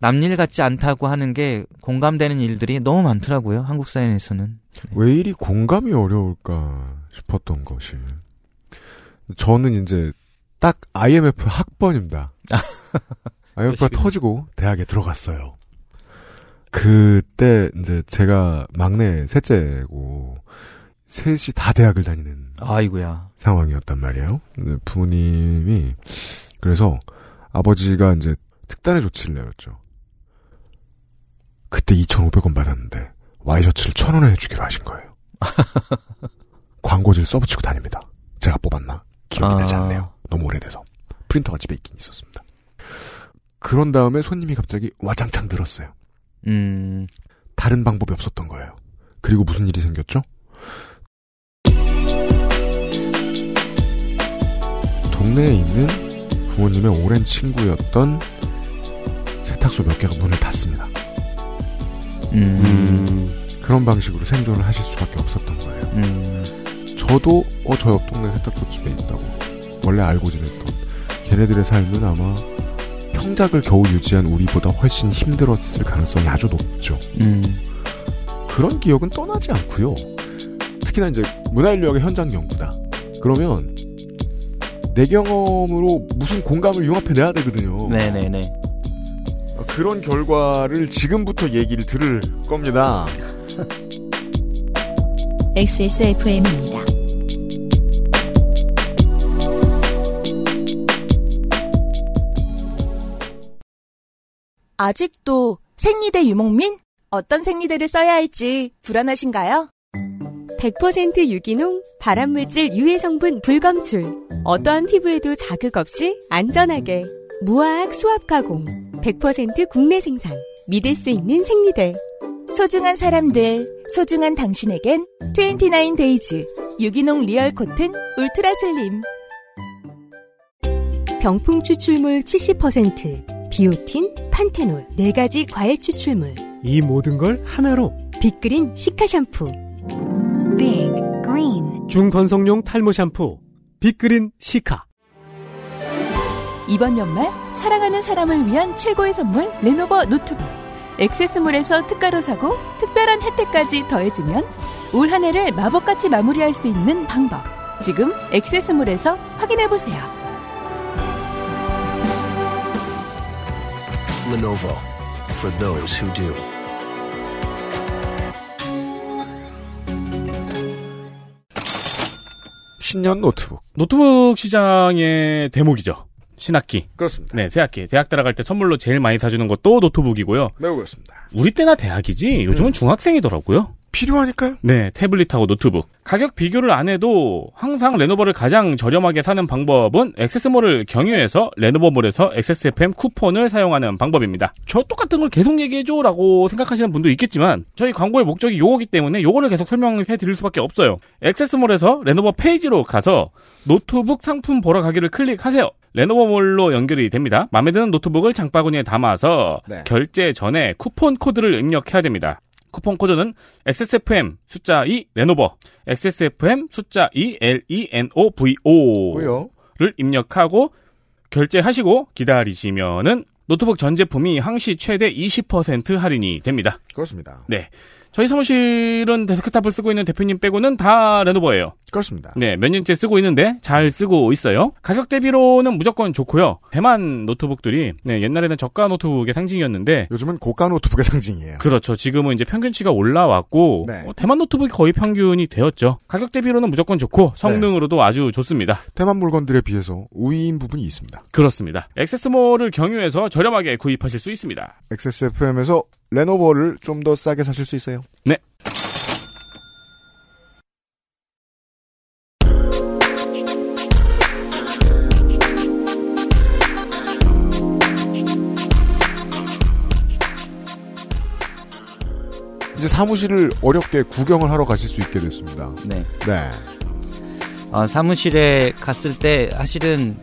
남일 같지 않다고 하는 게 공감되는 일들이 너무 많더라고요. 한국 사회에서는.
왜 이리 공감이 어려울까 싶었던 것이 저는 이제 딱 IMF 학번입니다. IMF가 터지고 대학에 들어갔어요. 그때 이제 제가 막내 셋째고 셋이 다 대학을 다니는
아이고야.
상황이었단 말이에요. 부모님이 그래서 아버지가 이제 특단의 조치를 내렸죠. 그때 2,500원 받았는데 와이셔츠를 1,000원에 해주기로 하신 거예요. 광고지를 써붙이고 다닙니다. 제가 뽑았나? 기억이 나지
아.
않네요. 너무 오래돼서. 프린터가 집에 있긴 있었습니다. 그런 다음에 손님이 갑자기 와장창 들었어요.
음,
다른 방법이 없었던 거예요. 그리고 무슨 일이 생겼죠? 동네에 있는 부모님의 오랜 친구였던 세탁소 몇 개가 문을 닫습니다.
음,
음.
그런 방식으로 생존을 하실 수밖에 없었던 거예요.
음,
저도 어 저 옆 동네 세탁소 집에 있다고 원래 알고 지냈던 걔네들의 삶은 아마 평작을 겨우 유지한 우리보다 훨씬 힘들었을 가능성이 아주 높죠.
음,
그런 기억은 떠나지 않고요. 특히나 이제 문화인류학의 현장 연구다. 그러면 내 경험으로 무슨 공감을 융합해 내야 되거든요.
네네네.
그런 결과를 지금부터 얘기를 들을 겁니다.
XSFM입니다.
아직도 생리대 유목민? 어떤 생리대를 써야 할지 불안하신가요?
100% 유기농, 발암물질 유해 성분 불검출. 어떠한 피부에도 자극 없이 안전하게. 무화학 수압 가공. 100% 국내 생산. 믿을 수 있는 생리대.
소중한 사람들, 소중한 당신에겐 29Days 유기농 real cotton ultra slim.
병풍 추출물 70%, 비오틴, 판테놀, 4가지 과일 추출물,
이 모든 걸 하나로
빅그린 시카 샴푸.
Big Green
중건성용 탈모 샴푸 빅그린 시카
이번 연말 사랑하는 사람을 위한 최고의 선물 레노버 노트북. 액세스몰에서 특가로 사고 특별한 혜택까지 더해지면 올 한 해를 마법같이 마무리할 수 있는 방법. 지금 액세스몰에서 확인해 보세요.
Lenovo for those who do.
신년 노트북.
노트북 시장의 대목이죠. 신학기.
그렇습니다.
네, 새학기. 대학 들어갈 때 선물로 제일 많이 사주는 것도 노트북이고요.
매우 그렇습니다.
우리 때나 대학이지 요즘은 중학생이더라고요.
필요하니까요.
네, 태블릿하고 노트북. 가격 비교를 안 해도 항상 레노버를 가장 저렴하게 사는 방법은 액세스몰을 경유해서 레노버몰에서 XSFM 쿠폰을 사용하는 방법입니다. 저 똑같은 걸 계속 얘기해줘라고 생각하시는 분도 있겠지만 저희 광고의 목적이 요거기 때문에 요거를 계속 설명해 드릴 수밖에 없어요. 액세스몰에서 레노버 페이지로 가서 노트북 상품 보러 가기를 클릭하세요. 레노버몰로 연결이 됩니다. 마음에 드는 노트북을 장바구니에 담아서
네.
결제 전에 쿠폰 코드를 입력해야 됩니다. 쿠폰 코드는 XSFM 숫자 2 레노버 XSFM 숫자 2 LENOVO
고요.
를 입력하고 결제하시고 기다리시면은 노트북 전 제품이 항시 최대 20% 할인이 됩니다.
그렇습니다.
네. 저희 사무실은 데스크탑을 쓰고 있는 대표님 빼고는 다 레노버예요.
그렇습니다.
네, 몇 년째 쓰고 있는데 잘 쓰고 있어요. 가격 대비로는 무조건 좋고요. 대만 노트북들이 네, 옛날에는 저가 노트북의 상징이었는데
요즘은 고가 노트북의 상징이에요.
그렇죠. 지금은 이제 평균치가 올라왔고
네.
어, 대만 노트북이 거의 평균이 되었죠. 가격 대비로는 무조건 좋고 성능으로도 아주 좋습니다.
대만 물건들에 비해서 우위인 부분이 있습니다.
그렇습니다. 액세스몰을 경유해서 저렴하게 구입하실 수 있습니다.
XSFM에서 레노버를 좀 더 싸게 사실 수 있어요.
네.
이제 사무실을 어렵게 구경을 하러 가실 수 있게 됐습니다.
네.
네.
아, 사무실에 갔을 때 사실은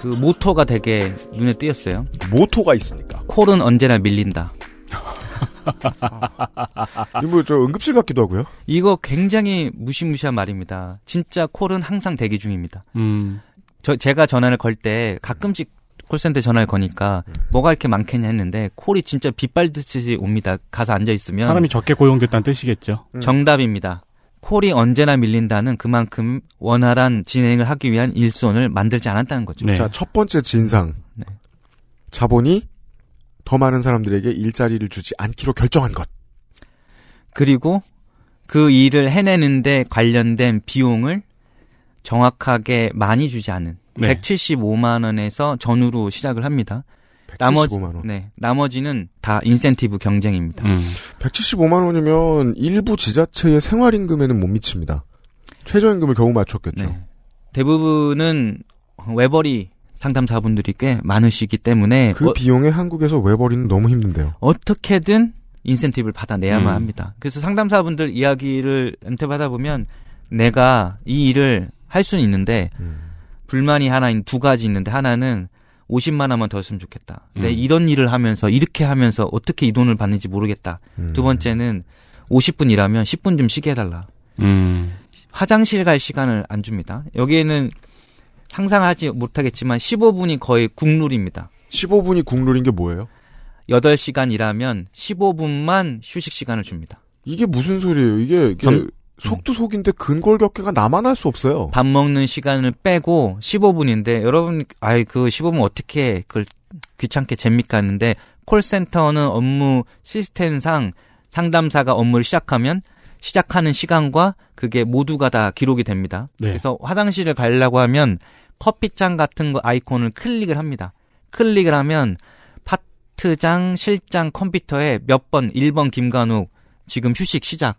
그 모토가 되게 눈에 띄었어요.
모토가 있으니까.
콜은 언제나 밀린다.
이거 뭐저 응급실 같기도 하고요.
이거 굉장히 무시무시한 말입니다. 진짜 콜은 항상 대기 중입니다.
음.
저 제가 전화를 걸 때 가끔씩 콜센터 전화를 거니까 뭐가 이렇게 많겠냐 했는데 콜이 진짜 빗발듯이 옵니다. 가서 앉아 있으면
사람이 적게 고용됐다는 뜻이겠죠.
정답입니다. 콜이 언제나 밀린다는 그만큼 원활한 진행을 하기 위한 일손을 만들지 않았다는 거죠.
네.
자, 첫 번째 진상.
네.
자본이 더 많은 사람들에게 일자리를 주지 않기로 결정한 것.
그리고 그 일을 해내는데 관련된 비용을 정확하게 많이 주지 않은
네.
175만 원에서 전후로 시작을 합니다. 나머지
175만 원.
네, 나머지는 다 인센티브 경쟁입니다.
음.
175만 원이면 일부 지자체의 생활임금에는 못 미칩니다. 최저임금을 겨우 맞췄겠죠.
네. 대부분은 외벌이 상담사분들이 꽤 많으시기 때문에
그
어,
비용에 한국에서 외벌이는 너무 힘든데요.
어떻게든 인센티브를 받아내야만
음.
합니다. 그래서 상담사분들 이야기를 은퇴받아 보면 내가 이 일을 할 수는 있는데
음.
불만이 하나 있- 두 가지 있는데 하나는 50만 원만 더 했으면 좋겠다. 내
음.
이런 일을 하면서 이렇게 하면서 어떻게 이 돈을 받는지 모르겠다.
음.
두 번째는 50분 일하면 10분 좀 쉬게 해달라.
음.
화장실 갈 시간을 안 줍니다. 여기에는 상상하지 못하겠지만 15분이 거의 국룰입니다.
15분이 국룰인 게 뭐예요?
8시간 일하면 15분만 휴식 시간을 줍니다.
이게 무슨 소리예요? 이게, 이게
점-
속도 속인데 근골격계가 나만 할 수 없어요.
밥 먹는 시간을 빼고 15분인데 여러분 아이 그 15분 어떻게 그걸 귀찮게 재밌게 하는데 콜센터는 업무 시스템상 상담사가 업무를 시작하면 시작하는 시간과 그게 모두가 다 기록이 됩니다.
네.
그래서 화장실을 가려고 하면 커피잔 같은 거 아이콘을 클릭을 합니다. 클릭을 하면 파트장, 실장 컴퓨터에 몇 번, 1번 김간욱, 지금 휴식 시작,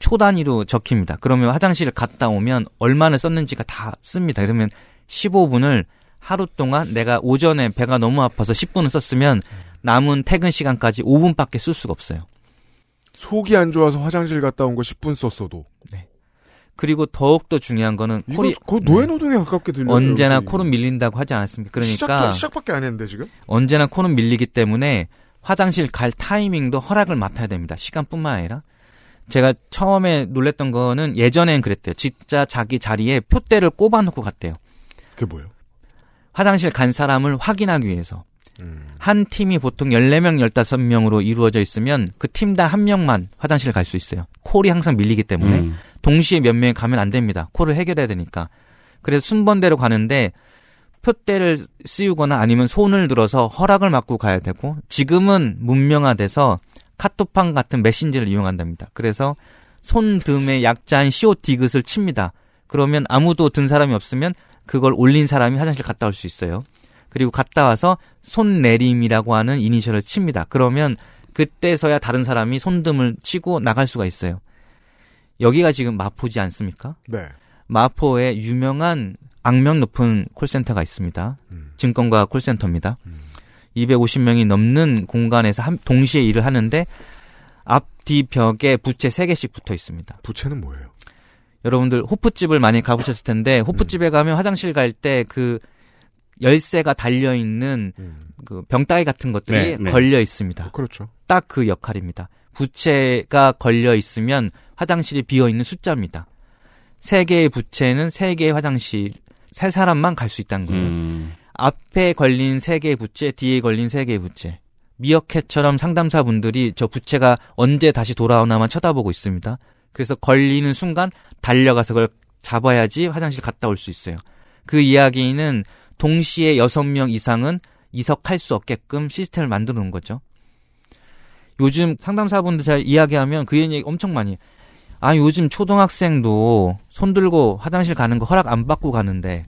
초 단위로 적힙니다. 그러면 화장실을 갔다 오면 얼마나 썼는지가 다 씁니다. 그러면 15분을 하루 동안 내가 오전에 배가 너무 아파서 10분을 썼으면 남은 퇴근 시간까지 5분밖에 쓸 수가 없어요.
속이 안 좋아서 화장실 갔다 온 거 10분 썼어도.
그리고 더욱더 중요한 거는
이거
콜이
그 노예 노동에 가깝게 들려요.
언제나
여기.
콜은 밀린다고 하지 않았습니까? 그러니까
시작, 시작 밖에 안 했는데 지금?
언제나 코는 밀리기 때문에 화장실 갈 타이밍도 허락을 맡아야 됩니다. 시간뿐만 아니라. 제가 처음에 놀랬던 거는 예전엔 그랬대요. 진짜 자기 자리에 표대를 꼽아놓고 갔대요.
그게 뭐예요?
화장실 간 사람을 확인하기 위해서. 한 팀이 보통 14명, 15명으로 이루어져 있으면 그 팀당 한 명만 화장실을 갈수 있어요. 콜이 항상 밀리기 때문에
음.
동시에 몇 명이 가면 안 됩니다. 콜을 해결해야 되니까. 그래서 순번대로 가는데 표대를 씌우거나 아니면 손을 들어서 허락을 받고 가야 되고 지금은 문명화돼서 카톡판 같은 메신저를 이용한답니다. 그래서 손등에 약자인 CO 디귿을 칩니다. 그러면 아무도 든 사람이 없으면 그걸 올린 사람이 화장실 갔다 올 수 있어요. 그리고 갔다 와서 손내림이라고 하는 이니셜을 칩니다. 그러면 그때서야 다른 사람이 손등을 치고 나갈 수가 있어요. 여기가 지금 마포지 않습니까?
네.
마포에 유명한 악명 높은 콜센터가 있습니다. 증권가 콜센터입니다. 250명이 넘는 공간에서 한, 동시에 일을 하는데 앞뒤 벽에 부채 3개씩 붙어 있습니다.
부채는 뭐예요?
여러분들 호프집을 많이 가보셨을 텐데 호프집에 가면 화장실 갈 때 그 열쇠가 달려 있는 그 병따기 같은 것들이
네, 네.
걸려 있습니다.
그렇죠.
딱 그 역할입니다. 부채가 걸려 있으면 화장실이 비어 있는 숫자입니다. 세 개의 부채는 세 개의 화장실 세 사람만 갈 수 있다는 거예요.
음.
앞에 걸린 세 개의 부채, 뒤에 걸린 세 개의 부채. 미어캣처럼 상담사분들이 저 부채가 언제 다시 돌아오나만 쳐다보고 있습니다. 그래서 걸리는 순간 달려가서 그걸 잡아야지 화장실 갔다 올 수 있어요. 그 이야기는 동시에 여섯 명 이상은 이석할 수 없게끔 시스템을 만들어 놓은 거죠. 요즘 상담사분들 잘 이야기하면 그 얘기 엄청 많이 해요. 아, 요즘 초등학생도 손 들고 화장실 가는 거 허락 안 받고 가는데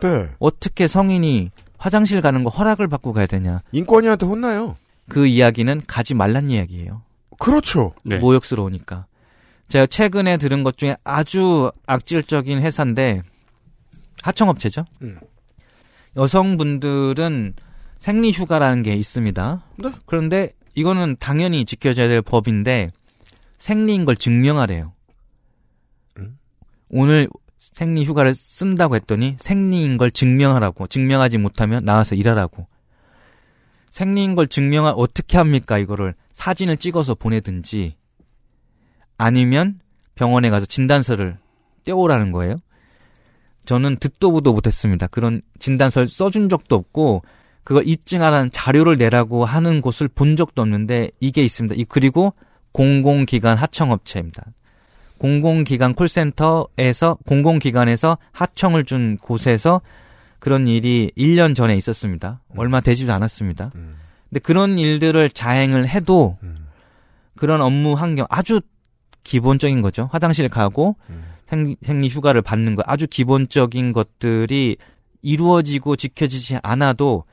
네.
어떻게 성인이 화장실 가는 거 허락을 받고 가야 되냐.
인권위한테 혼나요.
그 이야기는 가지 말란 이야기예요.
그렇죠.
네.
모욕스러우니까. 제가 최근에 들은 것 중에 아주 악질적인 회사인데 하청업체죠.
음.
여성분들은 생리 휴가라는 게 있습니다.
네.
그런데 이거는 당연히 지켜져야 될 법인데 생리인 걸 증명하래요.
음?
오늘 생리 휴가를 쓴다고 했더니 생리인 걸 증명하라고 증명하지 못하면 나와서 일하라고 생리인 걸 증명하 어떻게 합니까 이거를 사진을 찍어서 보내든지 아니면 병원에 가서 진단서를 떼오라는 거예요. 저는 듣도 보도 못했습니다. 그런 진단서를 써준 적도 없고 그걸 입증하라는 자료를 내라고 하는 곳을 본 적도 없는데 이게 있습니다. 이 그리고 공공기관 하청업체입니다. 공공기관 콜센터에서 공공기관에서 하청을 준 곳에서 그런 일이 1년 전에 있었습니다. 얼마 되지도 않았습니다. 근데 그런 일들을 자행을 해도 그런 업무 환경 아주 기본적인 거죠. 화장실 가고 생리, 생리 휴가를 받는 거 아주 기본적인 것들이 이루어지고 지켜지지 않아도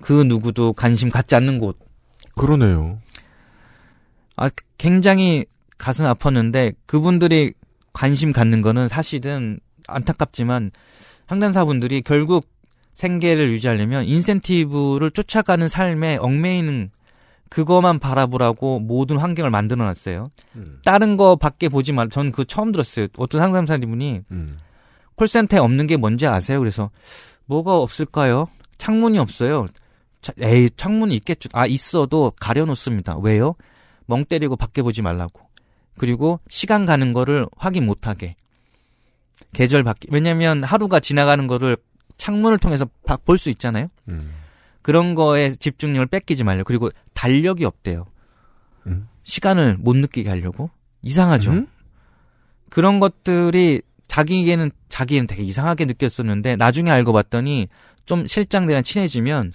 그 누구도 관심 갖지 않는 곳.
그러네요.
아, 굉장히 가슴 아팠는데 그분들이 관심 갖는 거는 사실은 안타깝지만 상담사분들이 결국 생계를 유지하려면 인센티브를 쫓아가는 삶에 얽매이는 그거만 바라보라고 모든 환경을 만들어 놨어요. 다른 거 밖에 보지 말, 전 그거 처음 들었어요. 어떤 상담사님이
음.
콜센터에 없는 게 뭔지 아세요? 그래서 뭐가 없을까요? 창문이 없어요. 자, 에이, 창문이 있겠죠. 아, 있어도 가려놓습니다. 왜요? 멍 때리고 밖에 보지 말라고. 그리고 시간 가는 거를 확인 못하게. 계절 바뀌, 왜냐면 하루가 지나가는 거를 창문을 통해서 볼 수 있잖아요?
음.
그런 거에 집중력을 뺏기지 말려. 그리고 달력이 없대요.
음.
시간을 못 느끼게 하려고. 이상하죠?
음?
그런 것들이 자기에게는, 자기는 되게 이상하게 느꼈었는데, 나중에 알고 봤더니, 좀 실장들이랑 친해지면,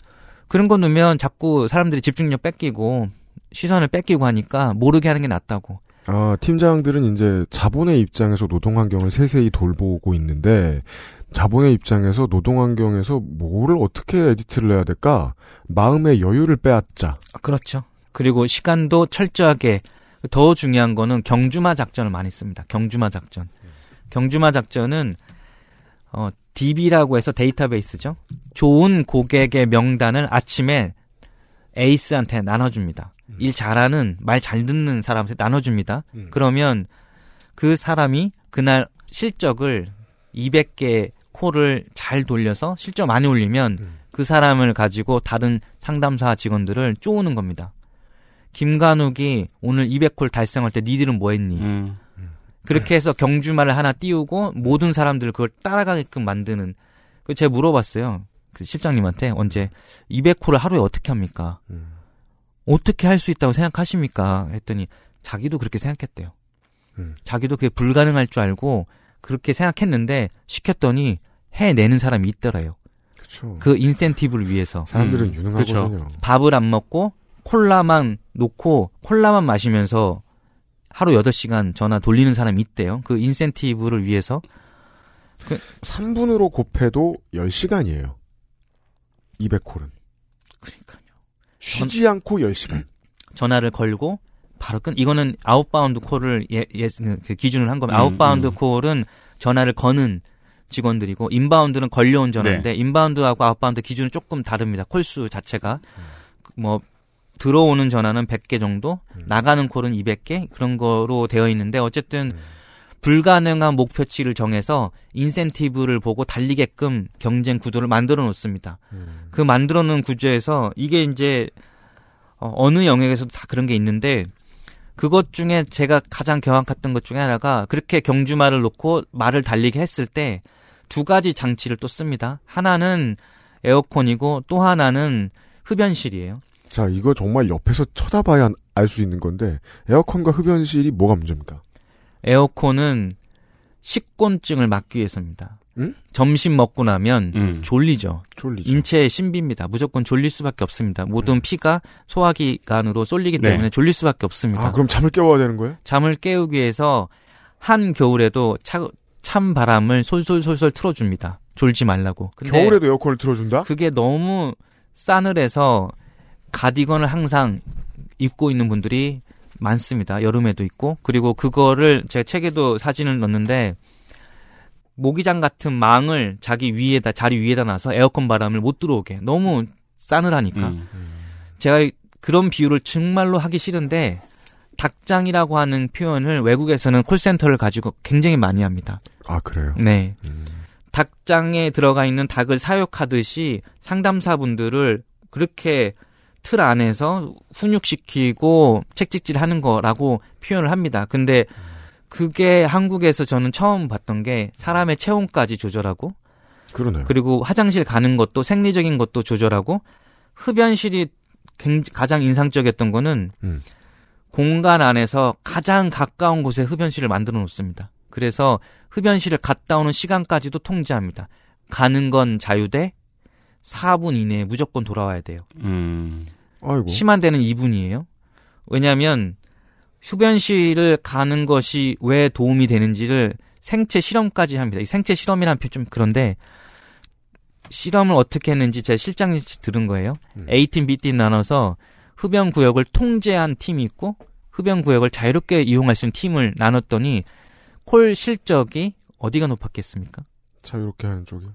그런 거 넣으면 자꾸 사람들이 집중력 뺏기고, 시선을 뺏기고 하니까 모르게 하는 게 낫다고.
아, 팀장들은 이제 자본의 입장에서 노동 환경을 세세히 돌보고 있는데 자본의 입장에서 노동 환경에서 뭐를 어떻게 에디트를 해야 될까? 마음의 여유를 빼앗자.
그렇죠. 그리고 시간도 철저하게 더 중요한 거는 경주마 작전을 많이 씁니다. 경주마 작전. 경주마 작전은 어 DB라고 해서 데이터베이스죠. 좋은 고객의 명단을 아침에 에이스한테 나눠줍니다. 일 잘하는 말 잘 듣는 사람한테 나눠줍니다. 그러면 그 사람이 그날 실적을 200개 콜을 잘 돌려서 실적 많이 올리면 그 사람을 가지고 다른 상담사 직원들을 쪼우는 겁니다. 김간욱이 오늘 200콜 달성할 때 니들은 뭐 했니?
음.
그렇게 해서 경주말을 하나 띄우고 모든 사람들 그걸 따라가게끔 만드는 그 제가 물어봤어요. 그 실장님한테 언제 200호를 하루에 어떻게 합니까?
음.
어떻게 할 수 있다고 생각하십니까? 했더니 자기도 그렇게 생각했대요.
음.
자기도 그게 불가능할 줄 알고 그렇게 생각했는데 시켰더니 해내는 사람이 있더라요.
그쵸.
그 인센티브를 위해서
사람들은
음,
유능하거든요.
밥을 안 먹고 콜라만 놓고 콜라만 마시면서 하루 8시간 전화 돌리는 사람이 있대요. 그 인센티브를 위해서
3분으로 곱해도 10시간이에요. 200콜은.
그러니까요.
쉬지 않고 10시간.
전화를 걸고 바로 끊. 이거는 outbound 콜을 예, 예, 그 기준을 한
음,
outbound
음.
콜은 전화를 거는 직원들이고 inbound는 걸려온 전화인데
네.
inbound하고 outbound 기준은 조금 다릅니다. 콜수 자체가 그뭐 들어오는 전화는 100개 정도,
음.
나가는 콜은 200개 그런 거로 되어 있는데 어쨌든
음.
불가능한 목표치를 정해서 인센티브를 보고 달리게끔 경쟁 구도를 만들어 놓습니다.
음.
그 만들어 놓은 구조에서 이게 이제 어, 어느 영역에서도 다 그런 게 있는데 그것 중에 제가 가장 경악했던 것 중에 하나가 그렇게 경주말을 놓고 말을 달리게 했을 때 두 가지 장치를 또 씁니다. 하나는 에어컨이고 또 하나는 흡연실이에요.
자, 이거 정말 옆에서 쳐다봐야 알 수 있는 건데 에어컨과 흡연실이 뭐가 문제입니까?
에어컨은 식곤증을 막기 위해서입니다.
응?
점심 먹고 나면
음.
졸리죠.
졸리죠.
인체의 신비입니다. 무조건 졸릴 수밖에 없습니다. 모든 피가 소화기관으로 쏠리기
네.
때문에 졸릴 수밖에 없습니다.
아, 그럼 잠을 깨워야 되는 거예요?
잠을 깨우기 위해서 한 겨울에도 차, 찬 바람을 솔솔솔솔 틀어줍니다. 졸지 말라고.
겨울에도 에어컨을 틀어준다?
그게 너무 싸늘해서 가디건을 항상 입고 있는 분들이 많습니다. 여름에도 있고. 그리고 그거를 제가 책에도 사진을 넣었는데 모기장 같은 망을 자기 위에다 자리 위에다 놔서 에어컨 바람을 못 들어오게. 너무 싸늘하니까.
음.
제가 그런 비유를 정말로 하기 싫은데 닭장이라고 하는 표현을 외국에서는 콜센터를 가지고 굉장히 많이 합니다.
아, 그래요?
네.
음.
닭장에 들어가 있는 닭을 사육하듯이 상담사분들을 그렇게 틀 안에서 훈육시키고 책찍질 하는 거라고 표현을 합니다. 근데 그게 한국에서 저는 처음 봤던 게 사람의 체온까지 조절하고
그러네요.
그리고 화장실 가는 것도 생리적인 것도 조절하고 흡연실이 굉- 가장 인상적이었던 거는
음.
공간 안에서 가장 가까운 곳에 흡연실을 만들어 놓습니다. 그래서 흡연실을 갔다 오는 시간까지도 통제합니다. 가는 건 자유대 4분 이내에 무조건 돌아와야 돼요.
음.
아이고.
심한 데는 2분이에요. 왜냐하면 흡연실을 가는 것이 왜 도움이 되는지를 생체 실험까지 합니다. 이 생체 실험이라는 표현 좀 그런데 실험을 어떻게 했는지 제 실장님 들은 거예요.
음.
A팀, B팀 나눠서 흡연 구역을 통제한 팀이 있고 흡연 구역을 자유롭게 이용할 수 있는 팀을 나눴더니 콜 실적이 어디가 높았겠습니까?
자유롭게 하는 쪽이요?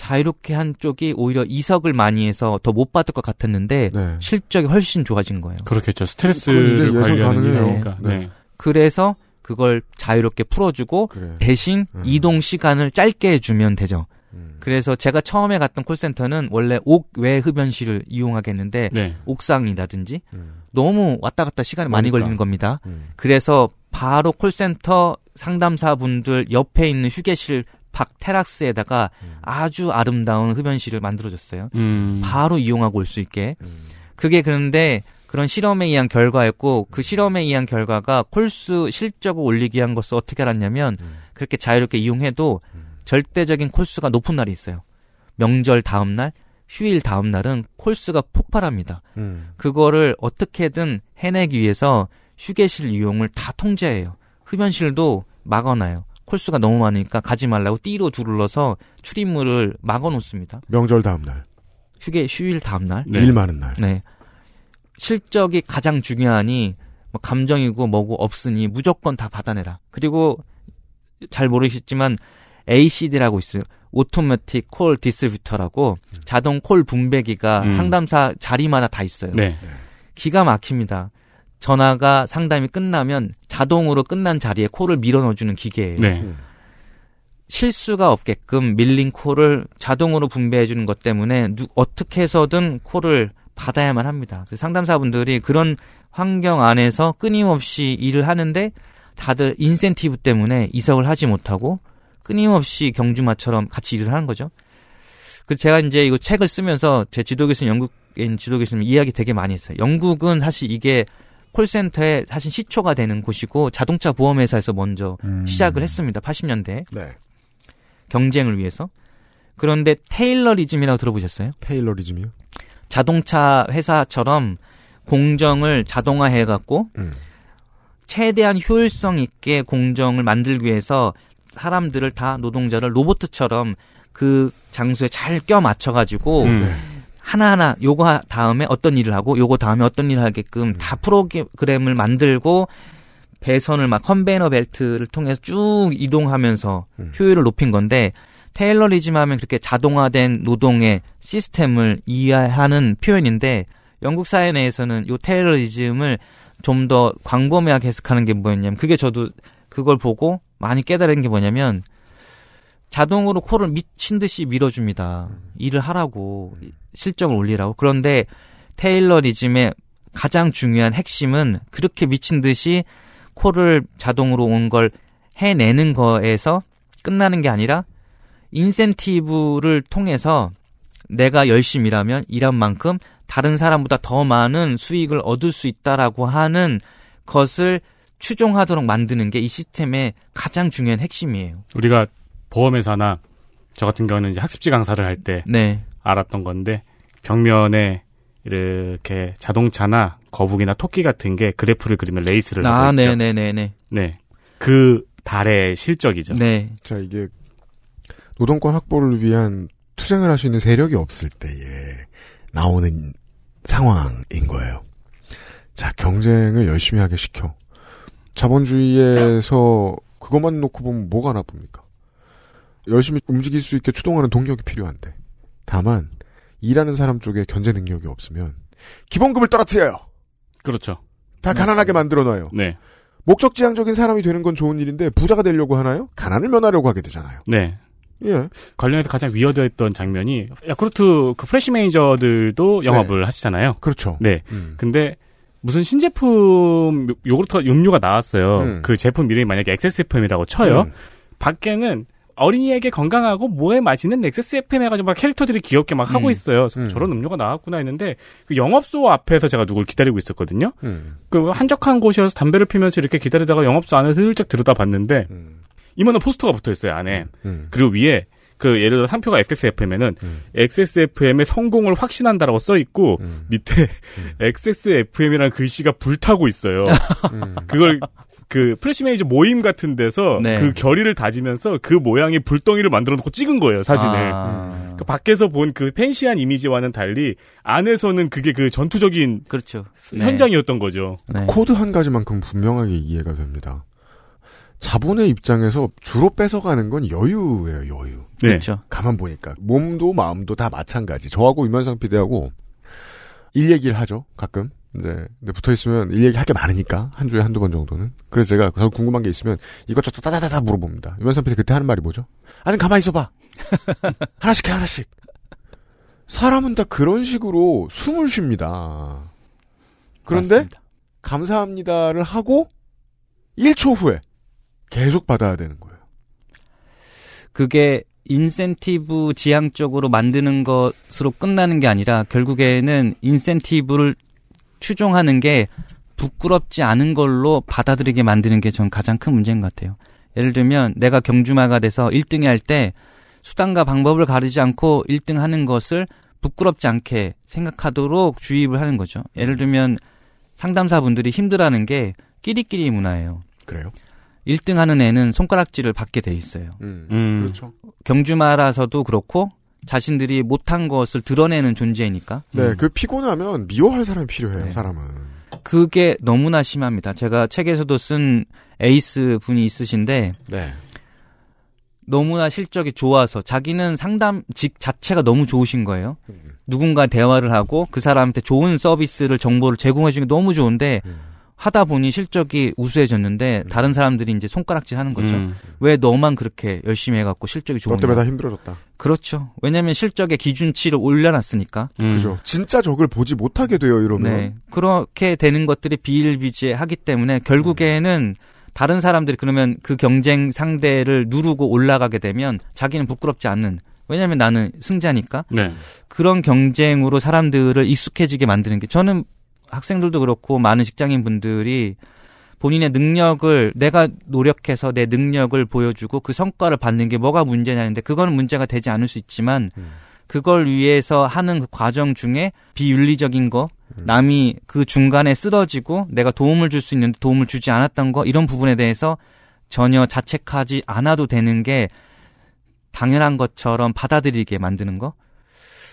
자유롭게 한 쪽이 오히려 이석을 많이 해서 더 못 받을 것 같았는데
네.
실적이 훨씬 좋아진 거예요.
그렇겠죠.
이제
스트레스를 관리하는. 일이니까.
네.
네.
그래서 그걸 자유롭게 풀어주고
그래.
대신
음.
이동 시간을 짧게 해주면 되죠.
음.
그래서 제가 처음에 갔던 콜센터는 원래 옥외 흡연실을 이용하겠는데
네.
옥상이라든지
음.
너무 왔다 갔다 시간이 많이
머니까.
걸리는 겁니다.
음.
그래서 바로 콜센터 상담사분들 옆에 있는 휴게실 밖 테라스에다가
음.
아주 아름다운 흡연실을 만들어줬어요.
음.
바로 이용하고 올 수 있게.
음.
그게 그런데 그런 실험에 의한 결과였고 그 실험에 의한 결과가 콜수 실적을 올리기 위한 것을 어떻게 알았냐면
음.
그렇게 자유롭게 이용해도
음.
절대적인 콜수가 높은 날이 있어요. 명절 다음 날, 휴일 다음 날은 콜수가 폭발합니다.
음.
그거를 어떻게든 해내기 위해서 휴게실 이용을 다 통제해요. 흡연실도 막아놔요. 콜수가 너무 많으니까 가지 말라고 띠로 둘러서 출입물을 막아 놓습니다.
명절 다음 날.
휴게 휴일 다음 날.
네.
일 많은 날.
네. 실적이 가장 중요하니 뭐 감정이고 뭐고 없으니 무조건 다 받아내라. 그리고 잘 모르시지만 ACD라고 있어요. automatic call distributor라고 자동 콜 분배기가
음.
상담사 자리마다 다 있어요.
네.
기가 막힙니다. 전화가 상담이 끝나면 자동으로 끝난 자리에 콜을 밀어 넣어주는 기계예요.
네.
음.
실수가 없게끔 밀린 콜을 자동으로 분배해 주는 것 때문에 누- 어떻게 해서든 콜을 받아야만 합니다. 그래서 상담사분들이 그런 환경 안에서 끊임없이 일을 하는데 다들 인센티브 때문에 이석을 하지 못하고 끊임없이 경주마처럼 같이 일을 하는 거죠. 그 제가 이제 이거 책을 쓰면서 제 지도 교수님 영국인 지도 교수님 이야기 되게 많이 했어요. 영국은 사실 이게 콜센터에 사실 시초가 되는 곳이고 자동차 보험회사에서 먼저
음.
시작을 했습니다. 80년대
네.
경쟁을 위해서. 그런데 테일러리즘이라고 들어보셨어요?
테일러리즘이요?
자동차 회사처럼 공정을 자동화해 갖고
음.
최대한 효율성 있게 공정을 만들기 위해서 사람들을 다 노동자를 로봇처럼 그 장소에 잘 껴 맞춰 가지고
음.
네.
하나하나 요거 하- 다음에 어떤 일을 하고 요거 다음에 어떤 일을
음.
하게끔 다 프로그램을 만들고 배선을 막 컨베이너 벨트를 통해서 쭉 이동하면서
음.
효율을 높인 건데 테일러리즘 하면 그렇게 자동화된 노동의 시스템을 이해하는 표현인데 영국 사회 내에서는 요 테일러리즘을 좀 더 광범위하게 해석하는 게 뭐였냐면 그게 저도 그걸 보고 많이 깨달은 게 뭐냐면 자동으로 코를 미친 듯이 밀어줍니다. 일을 하라고 실적을 올리라고. 그런데 테일러리즘의 가장 중요한 핵심은 그렇게 미친 듯이 코를 자동으로 온 걸 해내는 거에서 끝나는 게 아니라 인센티브를 통해서 내가 열심히 일하면 일한 만큼 다른 사람보다 더 많은 수익을 얻을 수 있다라고 하는 것을 추종하도록 만드는 게 이 시스템의 가장 중요한 핵심이에요.
우리가 보험회사나 저 같은 경우는 이제 학습지 강사를 할때
네.
알았던 건데 벽면에 이렇게 자동차나 거북이나 토끼 같은 게 그래프를 그리면 레이스를
아,
하고 있죠.
네네네네.
네. 그 달의 실적이죠.
네.
자, 이게 노동권 확보를 위한 투쟁을 할 수 있는 세력이 없을 때에 나오는 상황인 거예요. 자, 경쟁을 열심히 하게 시켜. 자본주의에서 그것만 놓고 보면 뭐가 나쁩니까? 열심히 움직일 수 있게 추동하는 동력이 필요한데. 다만, 일하는 사람 쪽에 견제 능력이 없으면, 기본급을 떨어뜨려요!
그렇죠.
다 가난하게 만들어 놔요.
네.
목적지향적인 사람이 되는 건 좋은 일인데, 부자가 되려고 하나요? 가난을 면하려고 하게 되잖아요.
네.
예.
관련해서 가장 위어드했던 장면이 야쿠르트 그 프레시 매니저들도 영업을 하시잖아요.
그렇죠.
네.
음.
근데 무슨 신제품 요- 요구르트 음료가 나왔어요.
음.
그 제품 이름이 만약에 XSFM이라고 쳐요.
음.
밖에는 어린이에게 건강하고 뭐에 맛있는 XSFM 해가지고 막 캐릭터들이 귀엽게 막 하고
음.
있어요. 그래서
음.
저런 음료가 나왔구나 했는데 그 영업소 앞에서 제가 누굴 기다리고 있었거든요.
음.
그 한적한 곳이어서 담배를 피면서 이렇게 기다리다가 영업소 안에 슬쩍 들여다 봤는데
음.
이만한 포스터가 붙어 있어요 안에.
음.
그리고 위에 그 예를 들어 상표가 XSFM에는
음.
XSFM의 성공을 확신한다라고 써 있고
음.
밑에 XSFM이라는 글씨가 불타고 있어요.
음.
그걸 그 프레시메이저 모임 같은 데서
네.
그 결의를 다지면서 그 모양의 불덩이를 만들어 놓고 찍은 거예요 사진을.
아.
그 밖에서 본 그 팬시한 이미지와는 달리 안에서는 그게 그 전투적인
그렇죠. 네.
현장이었던 거죠.
네.
코드 한 가지만큼 분명하게 이해가 됩니다. 자본의 입장에서 주로 뺏어가는 건 여유예요, 여유.
네.
그렇죠.
가만 보니까. 몸도 마음도 다 마찬가지. 저하고 유면상 PD하고 일 얘기를 하죠, 가끔. 네. 근데 붙어 있으면 일 얘기 할 게 많으니까. 한 주에 한두 번 정도는. 그래서 제가 더 궁금한 게 있으면 이것저것 따다다다 물어봅니다. 유면상 PD 그때 하는 말이 뭐죠? 아니, 가만히 있어 봐. 하나씩 해, 하나씩. 사람은 다 그런 식으로 숨을 쉽니다. 그런데
맞습니다.
감사합니다를 하고 1초 후에 계속 받아야 되는 거예요.
그게 인센티브 지향적으로 만드는 것으로 끝나는 게 아니라 결국에는 인센티브를 추종하는 게 부끄럽지 않은 걸로 받아들이게 만드는 게 전 가장 큰 문제인 것 같아요. 예를 들면 내가 경주마가 돼서 1등이 할 때 수단과 방법을 가리지 않고 1등 하는 것을 부끄럽지 않게 생각하도록 주입을 하는 거죠. 예를 들면 상담사분들이 힘들어하는 게 끼리끼리 문화예요.
그래요?
1등 하는 애는 손가락질을 받게 돼 있어요.
음,
음.
그렇죠.
경주마라서도 그렇고 자신들이 못한 것을 드러내는 존재니까
네, 그 피곤하면 미워할 사람이 필요해요,
네.
사람은.
그게 너무나 심합니다. 제가 책에서도 쓴 에이스 분이 있으신데
네.
너무나 실적이 좋아서 자기는 상담직 자체가 너무 좋으신 거예요. 누군가 대화를 하고 그 사람한테 좋은 서비스를 정보를 제공해 주는 게 너무 좋은데
음.
하다 보니 실적이 우수해졌는데 다른 사람들이 이제 손가락질 하는 거죠.
음.
왜 너만 그렇게 열심히 해갖고 실적이
너
좋은가?
때문에 다 힘들어졌다.
그렇죠. 왜냐하면 실적의 기준치를 올려놨으니까.
음.
그죠. 진짜 적을 보지 못하게 돼요, 이러면.
네. 그렇게 되는 것들이 비일비재하기 때문에 결국에는 다른 사람들이 그러면 그 경쟁 상대를 누르고 올라가게 되면 자기는 부끄럽지 않는 왜냐하면 나는 승자니까.
네.
그런 경쟁으로 사람들을 익숙해지게 만드는 게 저는 학생들도 그렇고 많은 직장인 분들이 본인의 능력을 내가 노력해서 내 능력을 보여주고 그 성과를 받는 게 뭐가 문제냐는데 그거는 문제가 되지 않을 수 있지만 그걸 위해서 하는 그 과정 중에 비윤리적인 거 남이 그 중간에 쓰러지고 내가 도움을 줄 수 있는데 도움을 주지 않았던 거 이런 부분에 대해서 전혀 자책하지 않아도 되는 게 당연한 것처럼 받아들이게 만드는 거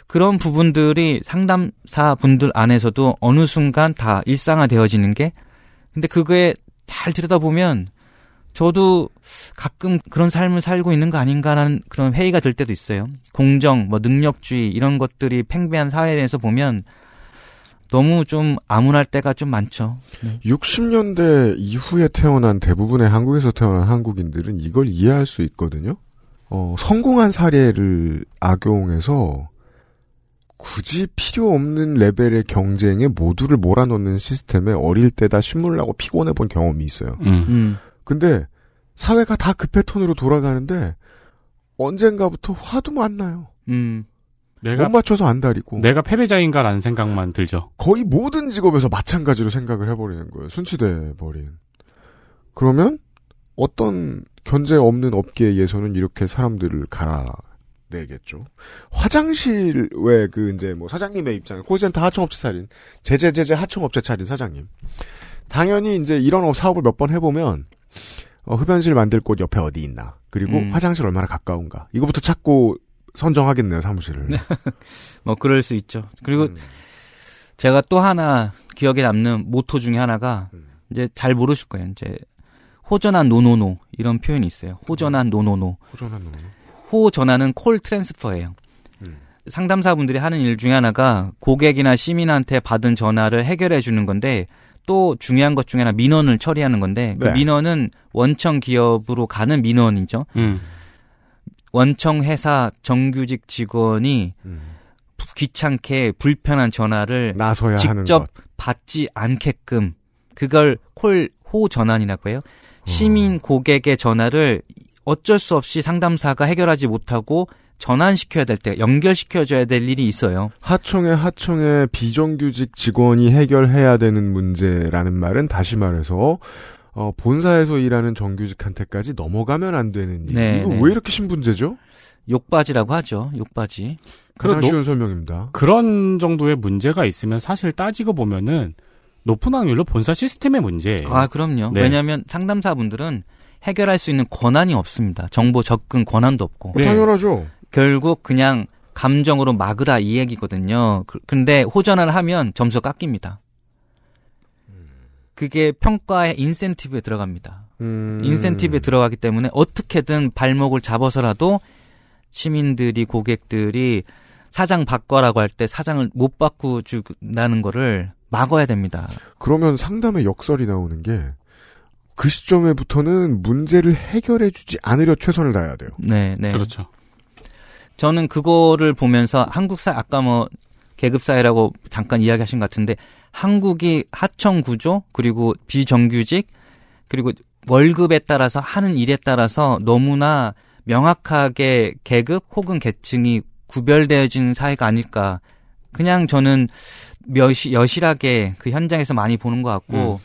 그런 부분들이 상담사 분들 안에서도 어느 순간 다 일상화 되어지는 게 근데 그거에 잘 들여다보면 저도 가끔 그런 삶을 살고 있는 거 아닌가라는 그런 회의가 들 때도 있어요. 공정, 뭐 능력주의 이런 것들이 팽배한 사회에 대해서 보면 너무 좀 암울할 때가 좀 많죠.
60년대 이후에 태어난 대부분의 한국에서 태어난 한국인들은 이걸 이해할 수 있거든요. 어, 성공한 사례를 악용해서 굳이 필요 없는 레벨의 경쟁에 모두를 몰아넣는 시스템에 어릴 때다 신문을 하고 피곤해 본 경험이 있어요.
음.
근데 사회가 다그 패턴으로 돌아가는데 언젠가부터 화도 안 나요.
음.
내가
못 맞춰서 안달이고
내가 패배자인가라는 생각만 들죠.
거의 모든 직업에서 마찬가지로 생각을 해버리는 거예요. 순치돼 버린. 그러면 어떤 견제 없는 업계에서는 이렇게 사람들을 갈아 내겠죠. 화장실 왜 그 이제 뭐 사장님의 입장에 콜센터 하청업체 차린 제제제제 하청업체 차린 사장님. 당연히 이제 이런 업- 사업을 몇 번 해보면 어, 흡연실 만들 곳 옆에 어디 있나 그리고
음.
화장실 얼마나 가까운가 이거부터 찾고 선정하겠네요 사무실을.
뭐 그럴 수 있죠. 그리고
음.
제가 또 하나 기억에 남는 모토 중에 하나가 이제 잘 모르실 거예요. 이제 호전환 no no no 이런 표현이 있어요. 호전환 no no no.
호전환 no no.
호전환은 call transfer예요.
음.
상담사분들이 하는 일 중에 하나가 고객이나 시민한테 받은 전화를 해결해 주는 건데 또 중요한 것 중에 하나 민원을 처리하는 건데 그
네.
민원은 원청 기업으로 가는 민원이죠.
음.
원청 회사 정규직 직원이
음.
귀찮게 불편한 전화를 직접
것.
받지 않게끔 그걸 콜 호 전환이라고 해요.
어.
시민 고객의 전화를 어쩔 수 없이 상담사가 해결하지 못하고 전환시켜야 될 때 연결시켜줘야 될 일이 있어요.
하청의 하청의 비정규직 직원이 해결해야 되는 문제라는 말은 다시 말해서 어, 본사에서 일하는 정규직한테까지 넘어가면 안 되는 일.
네,
이거
네.
왜 이렇게 신분제죠?
욕바지라고 하죠. 욕바지.
그럼
쉬운 설명입니다.
그런 정도의 문제가 있으면 사실 따지고 보면은 높은 확률로 본사 시스템의 문제예요.
아, 그럼요.
네.
왜냐하면 상담사분들은 해결할 수 있는 권한이 없습니다. 정보 접근 권한도 없고.
네.
당연하죠.
결국 그냥 감정으로 막으라 이 얘기거든요. 그- 근데 호전을 하면 점수가 깎입니다. 그게 평가의 인센티브에 들어갑니다.
음,
인센티브에 들어가기 때문에 어떻게든 발목을 잡아서라도 시민들이 고객들이 사장 바꿔라고 할 때 사장을 못 바꾸준다는 거를 막아야 됩니다.
그러면 상담의 역설이 나오는 게 그 시점에부터는 문제를 해결해주지 않으려 최선을 다해야 돼요.
네, 네.
그렇죠.
저는 그거를 보면서 한국 사 아까 뭐 계급 사회라고 잠깐 이야기하신 것 같은데 한국이 하청 구조 그리고 비정규직 그리고 월급에 따라서 하는 일에 따라서 너무나 명확하게 계급 혹은 계층이 구별되어진 사회가 아닐까. 그냥 저는 여시, 여실하게 그 현장에서 많이 보는 것 같고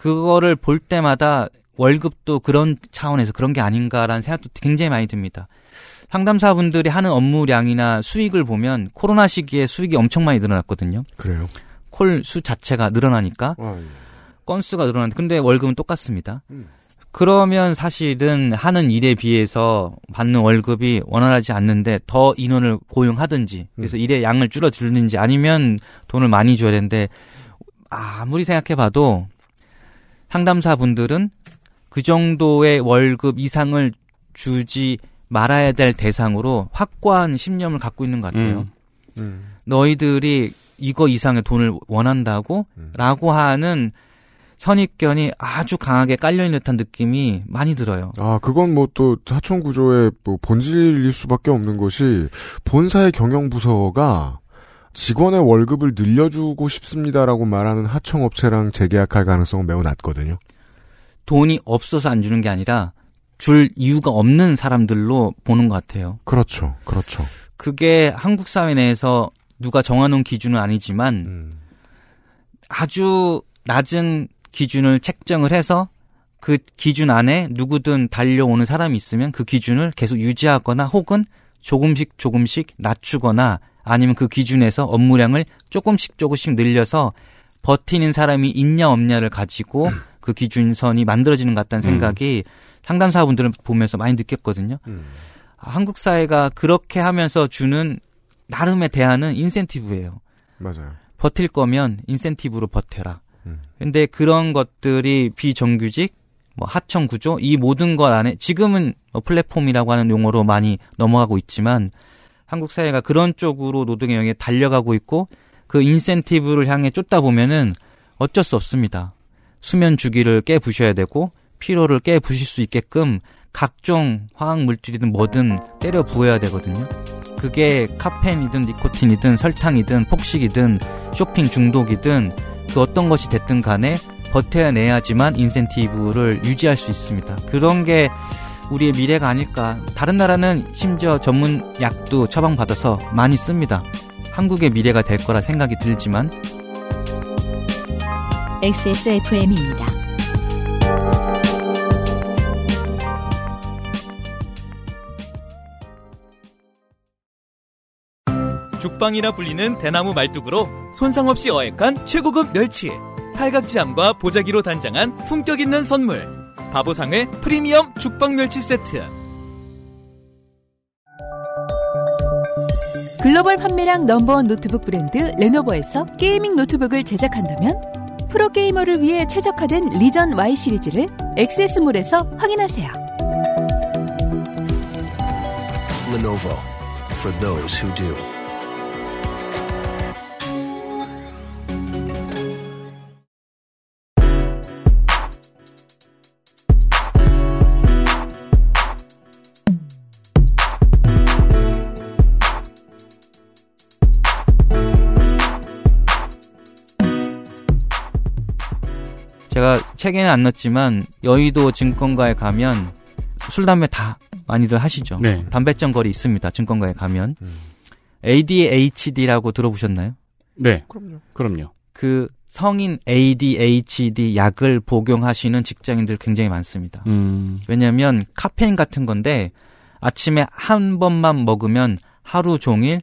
그거를 볼 때마다 월급도 그런 차원에서 그런 게 아닌가라는 생각도 굉장히 많이 듭니다. 상담사분들이 하는 업무량이나 수익을 보면 코로나 시기에 수익이 엄청 많이 늘어났거든요.
그래요.
콜 수 자체가 늘어나니까
아, 예.
건수가 늘어났는데 근데 월급은 똑같습니다.
음.
그러면 사실은 하는 일에 비해서 받는 월급이 원활하지 않는데 더 인원을 고용하든지 그래서
음.
일의 양을 줄어들든지 아니면 돈을 많이 줘야 되는데 아무리 생각해봐도 상담사분들은 그 정도의 월급 이상을 주지 말아야 될 대상으로 확고한 신념을 갖고 있는 것 같아요.
음.
음.
너희들이 이거 이상의 돈을 원한다고?
음.
라고 하는 선입견이 아주 강하게 깔려있는 듯한 느낌이 많이 들어요.
아, 그건 뭐 또 하청 구조의 뭐 본질일 수밖에 없는 것이 본사의 경영부서가 직원의 월급을 늘려주고 싶습니다라고 말하는 하청업체랑 재계약할 가능성은 매우 낮거든요.
돈이 없어서 안 주는 게 아니라 줄 이유가 없는 사람들로 보는 것 같아요.
그렇죠. 그렇죠.
그게 한국 사회 내에서 누가 정해놓은 기준은 아니지만
음.
아주 낮은 기준을 책정을 해서 그 기준 안에 누구든 달려오는 사람이 있으면 그 기준을 계속 유지하거나 혹은 조금씩 조금씩 낮추거나 아니면 그 기준에서 업무량을 조금씩 조금씩 늘려서 버티는 사람이 있냐 없냐를 가지고 그 기준선이 만들어지는 것 같다는
음.
생각이 상담사분들을 보면서 많이 느꼈거든요.
음.
아, 한국 사회가 그렇게 하면서 주는 나름의 대안은 인센티브예요.
맞아요.
버틸 거면 인센티브로 버텨라.
음.
근데 그런 것들이 비정규직, 뭐 하청 구조 이 모든 것 안에 지금은 뭐 플랫폼이라고 하는 용어로 많이 넘어가고 있지만 한국 사회가 그런 쪽으로 노동의 영역에 달려가고 있고 그 인센티브를 향해 쫓다 보면은 어쩔 수 없습니다. 수면 주기를 깨 부셔야 되고 피로를 깨 부실 수 있게끔 각종 화학 물질이든 뭐든 때려 부어야 되거든요. 그게 카페인이든 니코틴이든 설탕이든 폭식이든 쇼핑 중독이든 그 어떤 것이 됐든 간에 버텨야 내야지만 인센티브를 유지할 수 있습니다. 그런 게 우리의 미래가 아닐까. 다른 나라는 심지어 전문 약도 처방받아서 많이 씁니다. 한국의 미래가 될 거라 생각이 들지만
XSFM입니다.
죽방이라 불리는 대나무 말뚝으로 손상 없이 어획한 최고급 멸치. 팔각지함과 보자기로 단장한 품격 있는 선물. 바보상회 프리미엄 죽방 멸치 세트.
글로벌 판매량 넘버원 노트북 브랜드 레노버에서 gaming 노트북을 제작한다면 프로게이머를 위해 최적화된 리전 Y 시리즈를 액세스몰에서 확인하세요.
Lenovo for those who do.
책에는 안 넣었지만 여의도 증권가에 가면 술 담배 다 많이들 하시죠.
네.
담배점 거리 있습니다. 증권가에 가면
음.
ADHD라고 들어보셨나요?
네.
그럼요.
그럼요.
그 성인 ADHD 약을 복용하시는 직장인들 굉장히 많습니다.
음.
왜냐하면 카페인 같은 건데 아침에 한 번만 먹으면 하루 종일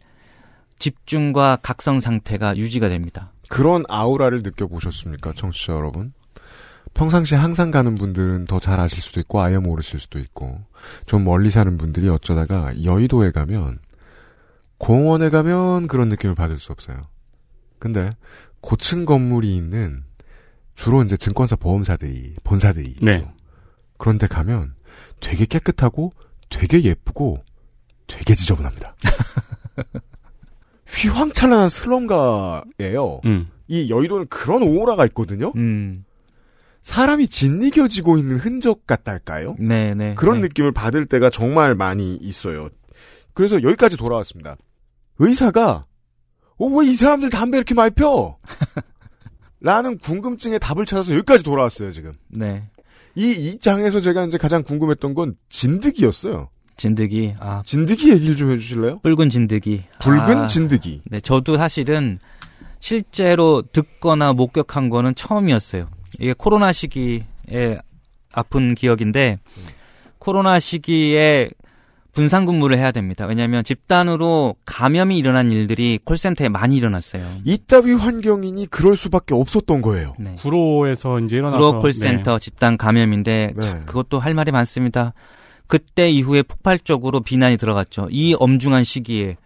집중과 각성 상태가 유지가 됩니다.
그런 아우라를 느껴보셨습니까, 청취자 여러분? 평상시에 항상 가는 분들은 더 잘 아실 수도 있고 아예 모르실 수도 있고 좀 멀리 사는 분들이 어쩌다가 여의도에 가면 공원에 가면 그런 느낌을 받을 수 없어요. 근데 고층 건물이 있는 주로 이제 증권사 보험사들이 본사들이.
네.
그런데 가면 되게 깨끗하고 되게 예쁘고 되게 지저분합니다. 휘황찬란한 슬럼가예요.
음.
이 여의도는 그런 오라가 있거든요.
음,
사람이 짓이겨지고 있는 흔적 같달까요?
네, 네.
그런
네.
느낌을 받을 때가 정말 많이 있어요. 그래서 여기까지 돌아왔습니다. 의사가 어, 왜 이 사람들 담배 이렇게 많이 펴? 라는 궁금증에 답을 찾아서 여기까지 돌아왔어요, 지금.
네.
이, 이 장에서 제가 이제 가장 궁금했던 건 진드기였어요.
진드기, 아,
진드기 얘기를 좀 해주실래요?
붉은 진드기.
붉은
아,
진드기.
네, 저도 사실은 실제로 듣거나 목격한 거는 처음이었어요. 이게 코로나 시기에 아픈 기억인데, 코로나 시기에 분산 근무를 해야 됩니다. 왜냐하면 집단으로 감염이 일어난 일들이 콜센터에 많이 일어났어요.
이따위 환경이니 그럴 수밖에 없었던 거예요.
네.
구로에서 이제 일어나서
구로 콜센터 집단 감염인데
네.
참 그것도 할 말이 많습니다. 그때 이후에 폭발적으로 비난이 들어갔죠. 이 엄중한 시기에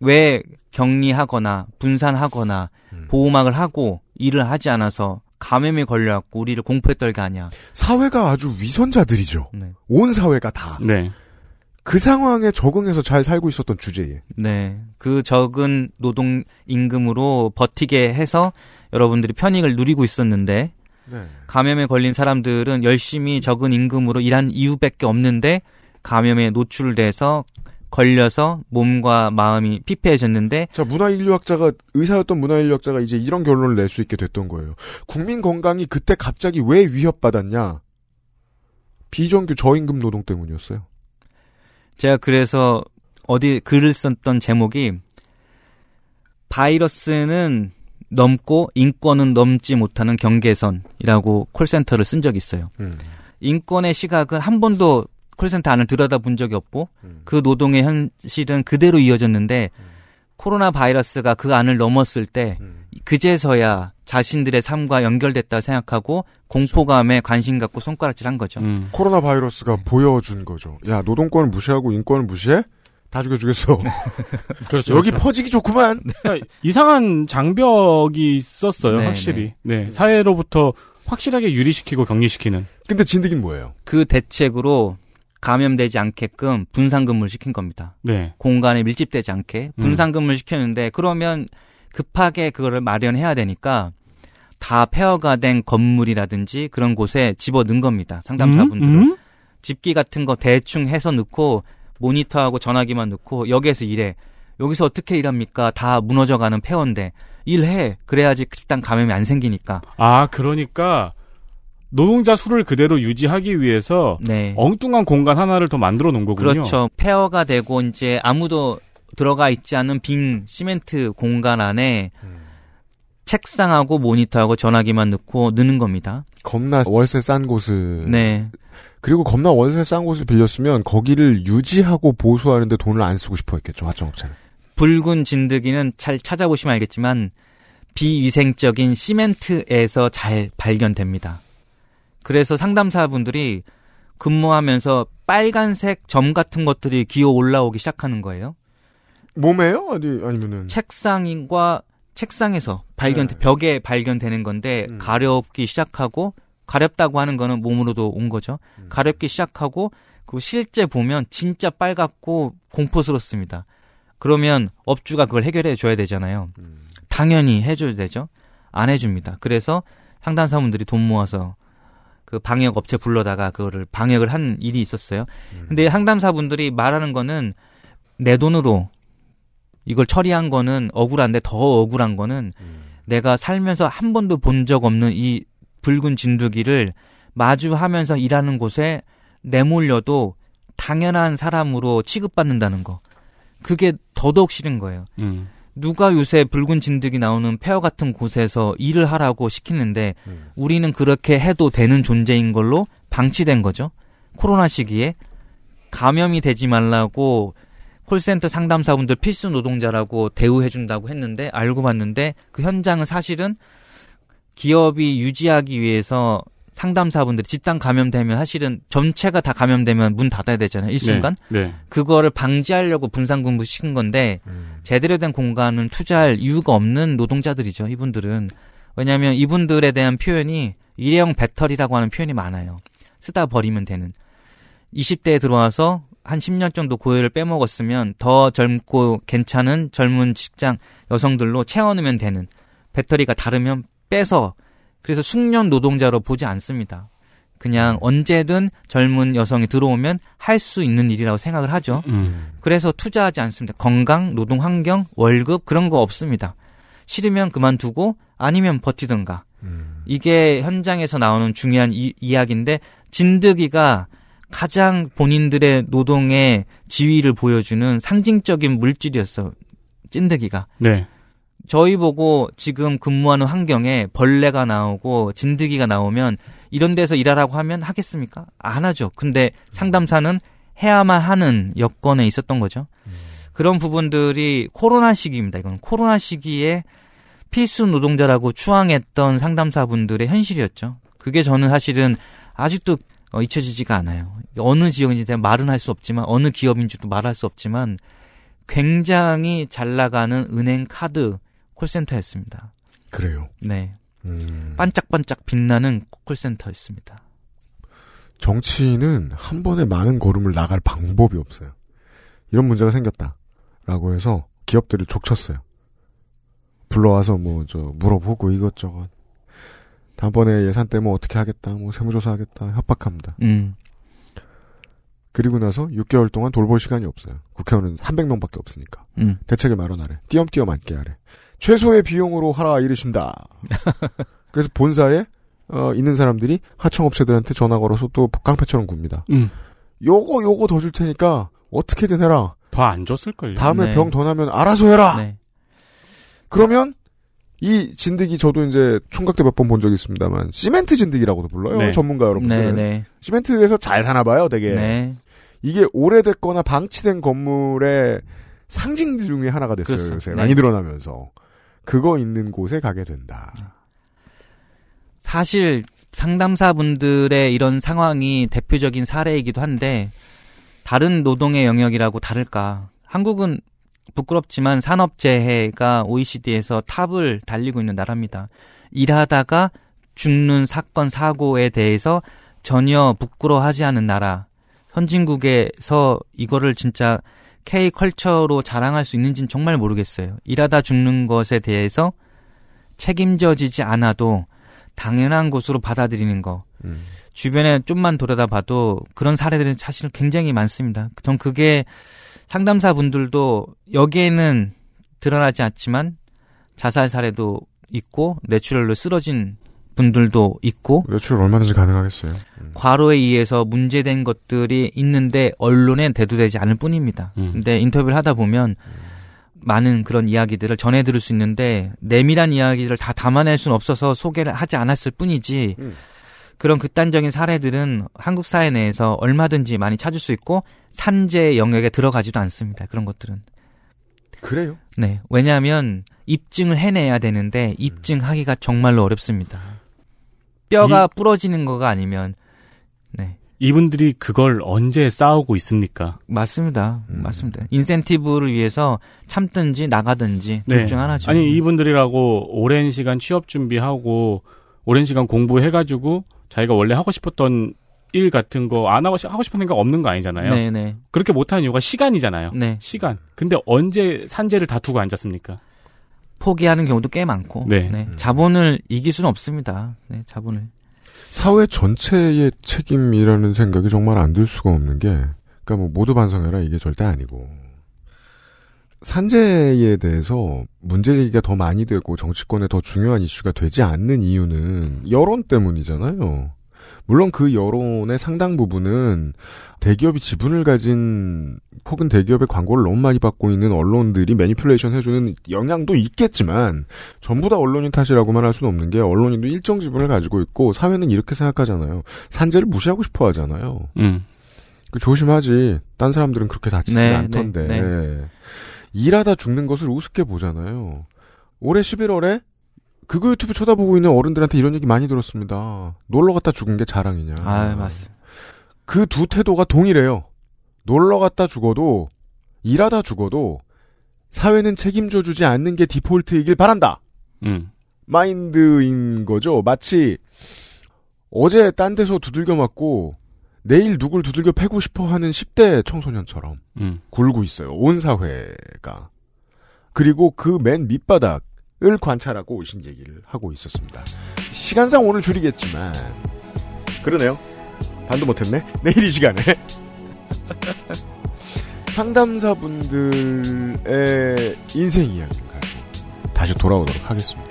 왜 격리하거나 분산하거나
음.
보호막을 하고 일을 하지 않아서 감염에 걸려갖고 우리를 공포에 떨게 하냐.
사회가 아주 위선자들이죠.
네.
온 사회가 다.
네. 네.
그 상황에 적응해서 잘 살고 있었던 주제에.
네. 그 적은 노동 임금으로 버티게 해서 여러분들이 편익을 누리고 있었는데
네.
감염에 걸린 사람들은 열심히 적은 임금으로 일한 이유밖에 없는데 감염에 노출돼서 걸려서 몸과 마음이 피폐해졌는데
자, 문화인류학자가, 의사였던 문화인류학자가 이제 이런 결론을 낼 수 있게 됐던 거예요. 국민 건강이 그때 갑자기 왜 위협받았냐? 비정규 저임금 노동 때문이었어요.
제가 그래서 어디 글을 썼던 제목이 바이러스는 넘고 인권은 넘지 못하는 경계선이라고 콜센터를 쓴 적이 있어요.
음.
인권의 시각은 한 번도 콜센터 안을 들여다본 적이 없고 그 노동의 현실은 그대로 이어졌는데 코로나 바이러스가 그 안을 넘었을 때 그제서야 자신들의 삶과 연결됐다 생각하고 공포감에 관심 갖고 손가락질 한 거죠.
음.
코로나 바이러스가 보여준 거죠. 야 노동권을 무시하고 인권을 무시해? 다 죽여주겠어.
그렇죠,
여기
그렇죠.
퍼지기 좋구만.
그러니까 이상한 장벽이 있었어요,
네,
확실히. 네. 사회로부터 확실하게 유리시키고 격리시키는.
근데 진드기는 뭐예요?
그 대책으로 감염되지 않게끔 분산 근무를 시킨 겁니다.
네.
공간에 밀집되지 않게
음.
분산 근무를 시켰는데 그러면 급하게 그거를 마련해야 되니까 다 폐허가 된 건물이라든지 그런 곳에 집어 넣은 겁니다. 상담사분들을.
음? 음?
집기 같은 거 대충 해서 넣고 모니터하고 전화기만 넣고 여기에서 일해. 여기서 어떻게 일합니까? 다 무너져가는 폐허인데 일해. 그래야지 집단 감염이 안 생기니까.
아, 그러니까 노동자 수를 그대로 유지하기 위해서
네.
엉뚱한 공간 하나를 더 만들어 놓은 거군요.
그렇죠. 폐허가 되고 이제 아무도 들어가 있지 않은 빈 시멘트 공간 안에 책상하고 모니터하고 전화기만 넣고 넣는 겁니다.
겁나 월세 싼 곳을
네.
그리고 겁나 월세 싼 곳을 빌렸으면 거기를 유지하고 보수하는데 돈을 안 쓰고 싶어 했겠죠 화정업체는.
붉은 진드기는 잘 찾아보시면 알겠지만 비위생적인 시멘트에서 잘 발견됩니다. 그래서 상담사분들이 근무하면서 빨간색 점 같은 것들이 기어 올라오기 시작하는 거예요.
몸에요? 아니 아니면은
책상과 책상에서 발견
네.
벽에 발견되는 건데
음.
가렵기 시작하고 가렵다고 하는 거는 몸으로도 온 거죠.
음.
가렵기 시작하고 그 실제 보면 진짜 빨갛고 공포스럽습니다. 그러면 업주가 그걸 해결해 줘야 되잖아요.
음.
당연히 해줘야 되죠. 안 해줍니다. 그래서 상담사분들이 돈 모아서 그 방역 업체 불러다가 그거를 방역을 한 일이 있었어요.
음.
근데 상담사분들이 말하는 거는 내 돈으로 이걸 처리한 거는 억울한데 더 억울한 거는
음.
내가 살면서 한 번도 본 적 없는 이 붉은 진드기를 마주하면서 일하는 곳에 내몰려도 당연한 사람으로 취급받는다는 거. 그게 더더욱 싫은 거예요.
음.
누가 요새 붉은 진드기 나오는 폐허 같은 곳에서 일을 하라고 시키는데
음.
우리는 그렇게 해도 되는 존재인 걸로 방치된 거죠. 코로나 시기에 감염이 되지 말라고 콜센터 상담사분들 필수 노동자라고 대우해준다고 했는데 알고 봤는데 그 현장은 사실은 기업이 유지하기 위해서 상담사분들이 집단 감염되면 사실은 전체가 다 감염되면 문 닫아야 되잖아요. 일순간.
네. 네.
그거를 방지하려고 분산근무 시킨 건데
음.
제대로 된 공간은 투자할 이유가 없는 노동자들이죠. 이분들은 왜냐하면 이분들에 대한 표현이 일회용 배터리라고 하는 표현이 많아요. 쓰다 버리면 되는 20대에 들어와서 한 10년 정도 고열을 빼먹었으면 더 젊고 괜찮은 젊은 직장 여성들로 채워넣으면 되는 배터리가 다르면 빼서 그래서 숙련 노동자로 보지 않습니다. 그냥 언제든 젊은 여성이 들어오면 할 수 있는 일이라고 생각을 하죠.
음.
그래서 투자하지 않습니다. 건강, 노동 환경, 월급 그런 거 없습니다. 싫으면 그만두고 아니면 버티든가.
음.
이게 현장에서 나오는 중요한 이, 이야기인데 진드기가 가장 본인들의 노동의 지위를 보여주는 상징적인 물질이었어. 찐드기가.
네.
저희 보고 지금 근무하는 환경에 벌레가 나오고 진드기가 나오면 이런 데서 일하라고 하면 하겠습니까? 안 하죠. 근데 상담사는 해야만 하는 여건에 있었던 거죠. 그런 부분들이 코로나 시기입니다. 이건 코로나 시기에 필수 노동자라고 추앙했던 상담사분들의 현실이었죠. 그게 저는 사실은 아직도 어, 잊혀지지가 않아요. 어느 지역인지 제가 말은 할 수 없지만 어느 기업인지도 말할 수 없지만 굉장히 잘 나가는 은행 카드 콜센터였습니다.
그래요.
네.
음.
반짝반짝 빛나는 콜센터였습니다.
정치인은 한 번에 많은 걸음을 나갈 방법이 없어요. 이런 문제가 생겼다. 라고 해서 기업들을 족쳤어요. 불러와서 뭐, 저, 물어보고 이것저것. 다음번에 예산 때문에 어떻게 하겠다, 뭐, 세무조사 하겠다, 협박합니다.
음.
그리고 나서 6개월 동안 돌볼 시간이 없어요. 국회의원은 300명밖에 없으니까.
음.
대책을 마련하래. 띄엄띄엄 앉게 하래. 최소의 비용으로 하라 이르신다. 그래서 본사에 어, 있는 사람들이 하청업체들한테 전화 걸어서 또 깡패처럼 굽니다.
음.
요거 요거 더 줄 테니까 어떻게든 해라.
더 안 줬을걸요.
다음에
네.
병더 나면 알아서 해라.
네.
그러면 이 진드기 저도 이제 총각 때 몇 번 본 적이 있습니다만 시멘트 진드기라고도 불러요.
네.
전문가 여러분들.
네, 네.
시멘트에서 잘 사나 봐요, 되게.
네.
이게 오래됐거나 방치된 건물의 상징 중에 하나가 됐어요.
그렇죠.
요새
네.
많이 드러나면서 그거 있는 곳에 가게 된다.
사실 상담사분들의 이런 상황이 대표적인 사례이기도 한데 다른 노동의 영역이라고 다를까? 한국은 부끄럽지만 산업재해가 OECD에서 탑을 달리고 있는 나라입니다. 일하다가 죽는 사건 사고에 대해서 전혀 부끄러워하지 않은 나라. 선진국에서 이거를 진짜 K 컬처로 자랑할 수 있는지는 정말 모르겠어요. 일하다 죽는 것에 대해서 책임져지지 않아도 당연한 것으로 받아들이는 거.
음.
주변에 좀만 돌아다 봐도 그런 사례들은 사실 굉장히 많습니다. 전 그게 상담사 분들도 여기에는 드러나지 않지만 자살 사례도 있고 뇌출혈로 쓰러진 분들도 있고
매출 얼마든지 가능하겠어요. 음.
과로에 의해서 문제된 것들이 있는데 언론에 대두되지 않을 뿐입니다.
음.
근데 인터뷰를 하다 보면 많은 그런 이야기들을 전해 들을 수 있는데 내밀한 이야기들을 다 담아낼 수는 없어서 소개를 하지 않았을 뿐이지
음.
그런 극단적인 사례들은 한국 사회 내에서 얼마든지 많이 찾을 수 있고 산재 영역에 들어가지도 않습니다. 그런 것들은.
그래요?
네. 왜냐하면 입증을 해내야 되는데 입증하기가 정말로 어렵습니다. 뼈가 부러지는 거가 아니면 네.
이분들이 그걸 언제 싸우고 있습니까?
맞습니다.
음.
맞습니다. 인센티브를 위해서 참든지 나가든지 둘중 하나죠.
네. 아니 이분들이라고 오랜 시간 취업 준비하고 오랜 시간 공부해가지고 자기가 원래 하고 싶었던 일 같은 거 안 하고 싶- 하고 싶은 생각 없는 거 아니잖아요.
네네.
그렇게 못하는 이유가 시간이잖아요.
네.
시간. 근데 언제 산재를 다투고 앉았습니까?
포기하는 경우도 꽤 많고.
네.
자본을 이길 수는 없습니다. 네, 자본을.
사회 전체의 책임이라는 생각이 정말 안 들 수가 없는 게, 그러니까 뭐 모두 반성해라 이게 절대 아니고 산재에 대해서 문제 제기가 더 많이 되고 정치권에 더 중요한 이슈가 되지 않는 이유는 여론 때문이잖아요. 물론 그 여론의 상당 부분은 대기업이 지분을 가진 혹은 대기업의 광고를 너무 많이 받고 있는 언론들이 매니플레이션 해주는 영향도 있겠지만 전부 다 언론인 탓이라고만 할 수는 없는 게 언론인도 일정 지분을 가지고 있고 사회는 이렇게 생각하잖아요. 산재를 무시하고 싶어 하잖아요.
음.
그 조심하지. 딴 사람들은 그렇게 다치지
네,
않던데.
네,
일하다 죽는 것을 우습게 보잖아요. 올해 11월에 그거 유튜브 쳐다보고 있는 어른들한테 이런 얘기 많이 들었습니다. 놀러 갔다 죽은 게 자랑이냐.
아, 맞습니다.
그 두 태도가 동일해요. 놀러 갔다 죽어도 일하다 죽어도 사회는 책임져 주지 않는 게 디폴트이길 바란다.
음.
마인드인 거죠. 마치 어제 딴 데서 두들겨 맞고 내일 누굴 두들겨 패고 싶어 하는 10대 청소년처럼
음.
굴고 있어요. 온 사회가. 그리고 그 맨 밑바닥을 관찰하고 오신 얘기를 하고 있었습니다. 시간상 오늘 줄이겠지만 그러네요. 반도 못했네. 내일 이 시간에 상담사분들의 인생 이야기를 가지고 다시 돌아오도록 하겠습니다.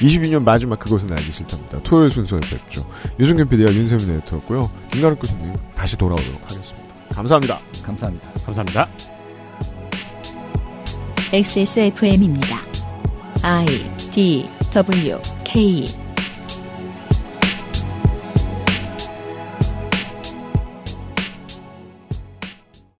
22년 마지막 그것은 알기 싫답니다. 토요일 순서에 뵙죠. 유승균 PD와 윤세민 에디터였고요. 김가루 교수님 다시 돌아오도록 하겠습니다. 감사합니다.
감사합니다.
감사합니다.
XSFM입니다. I D W K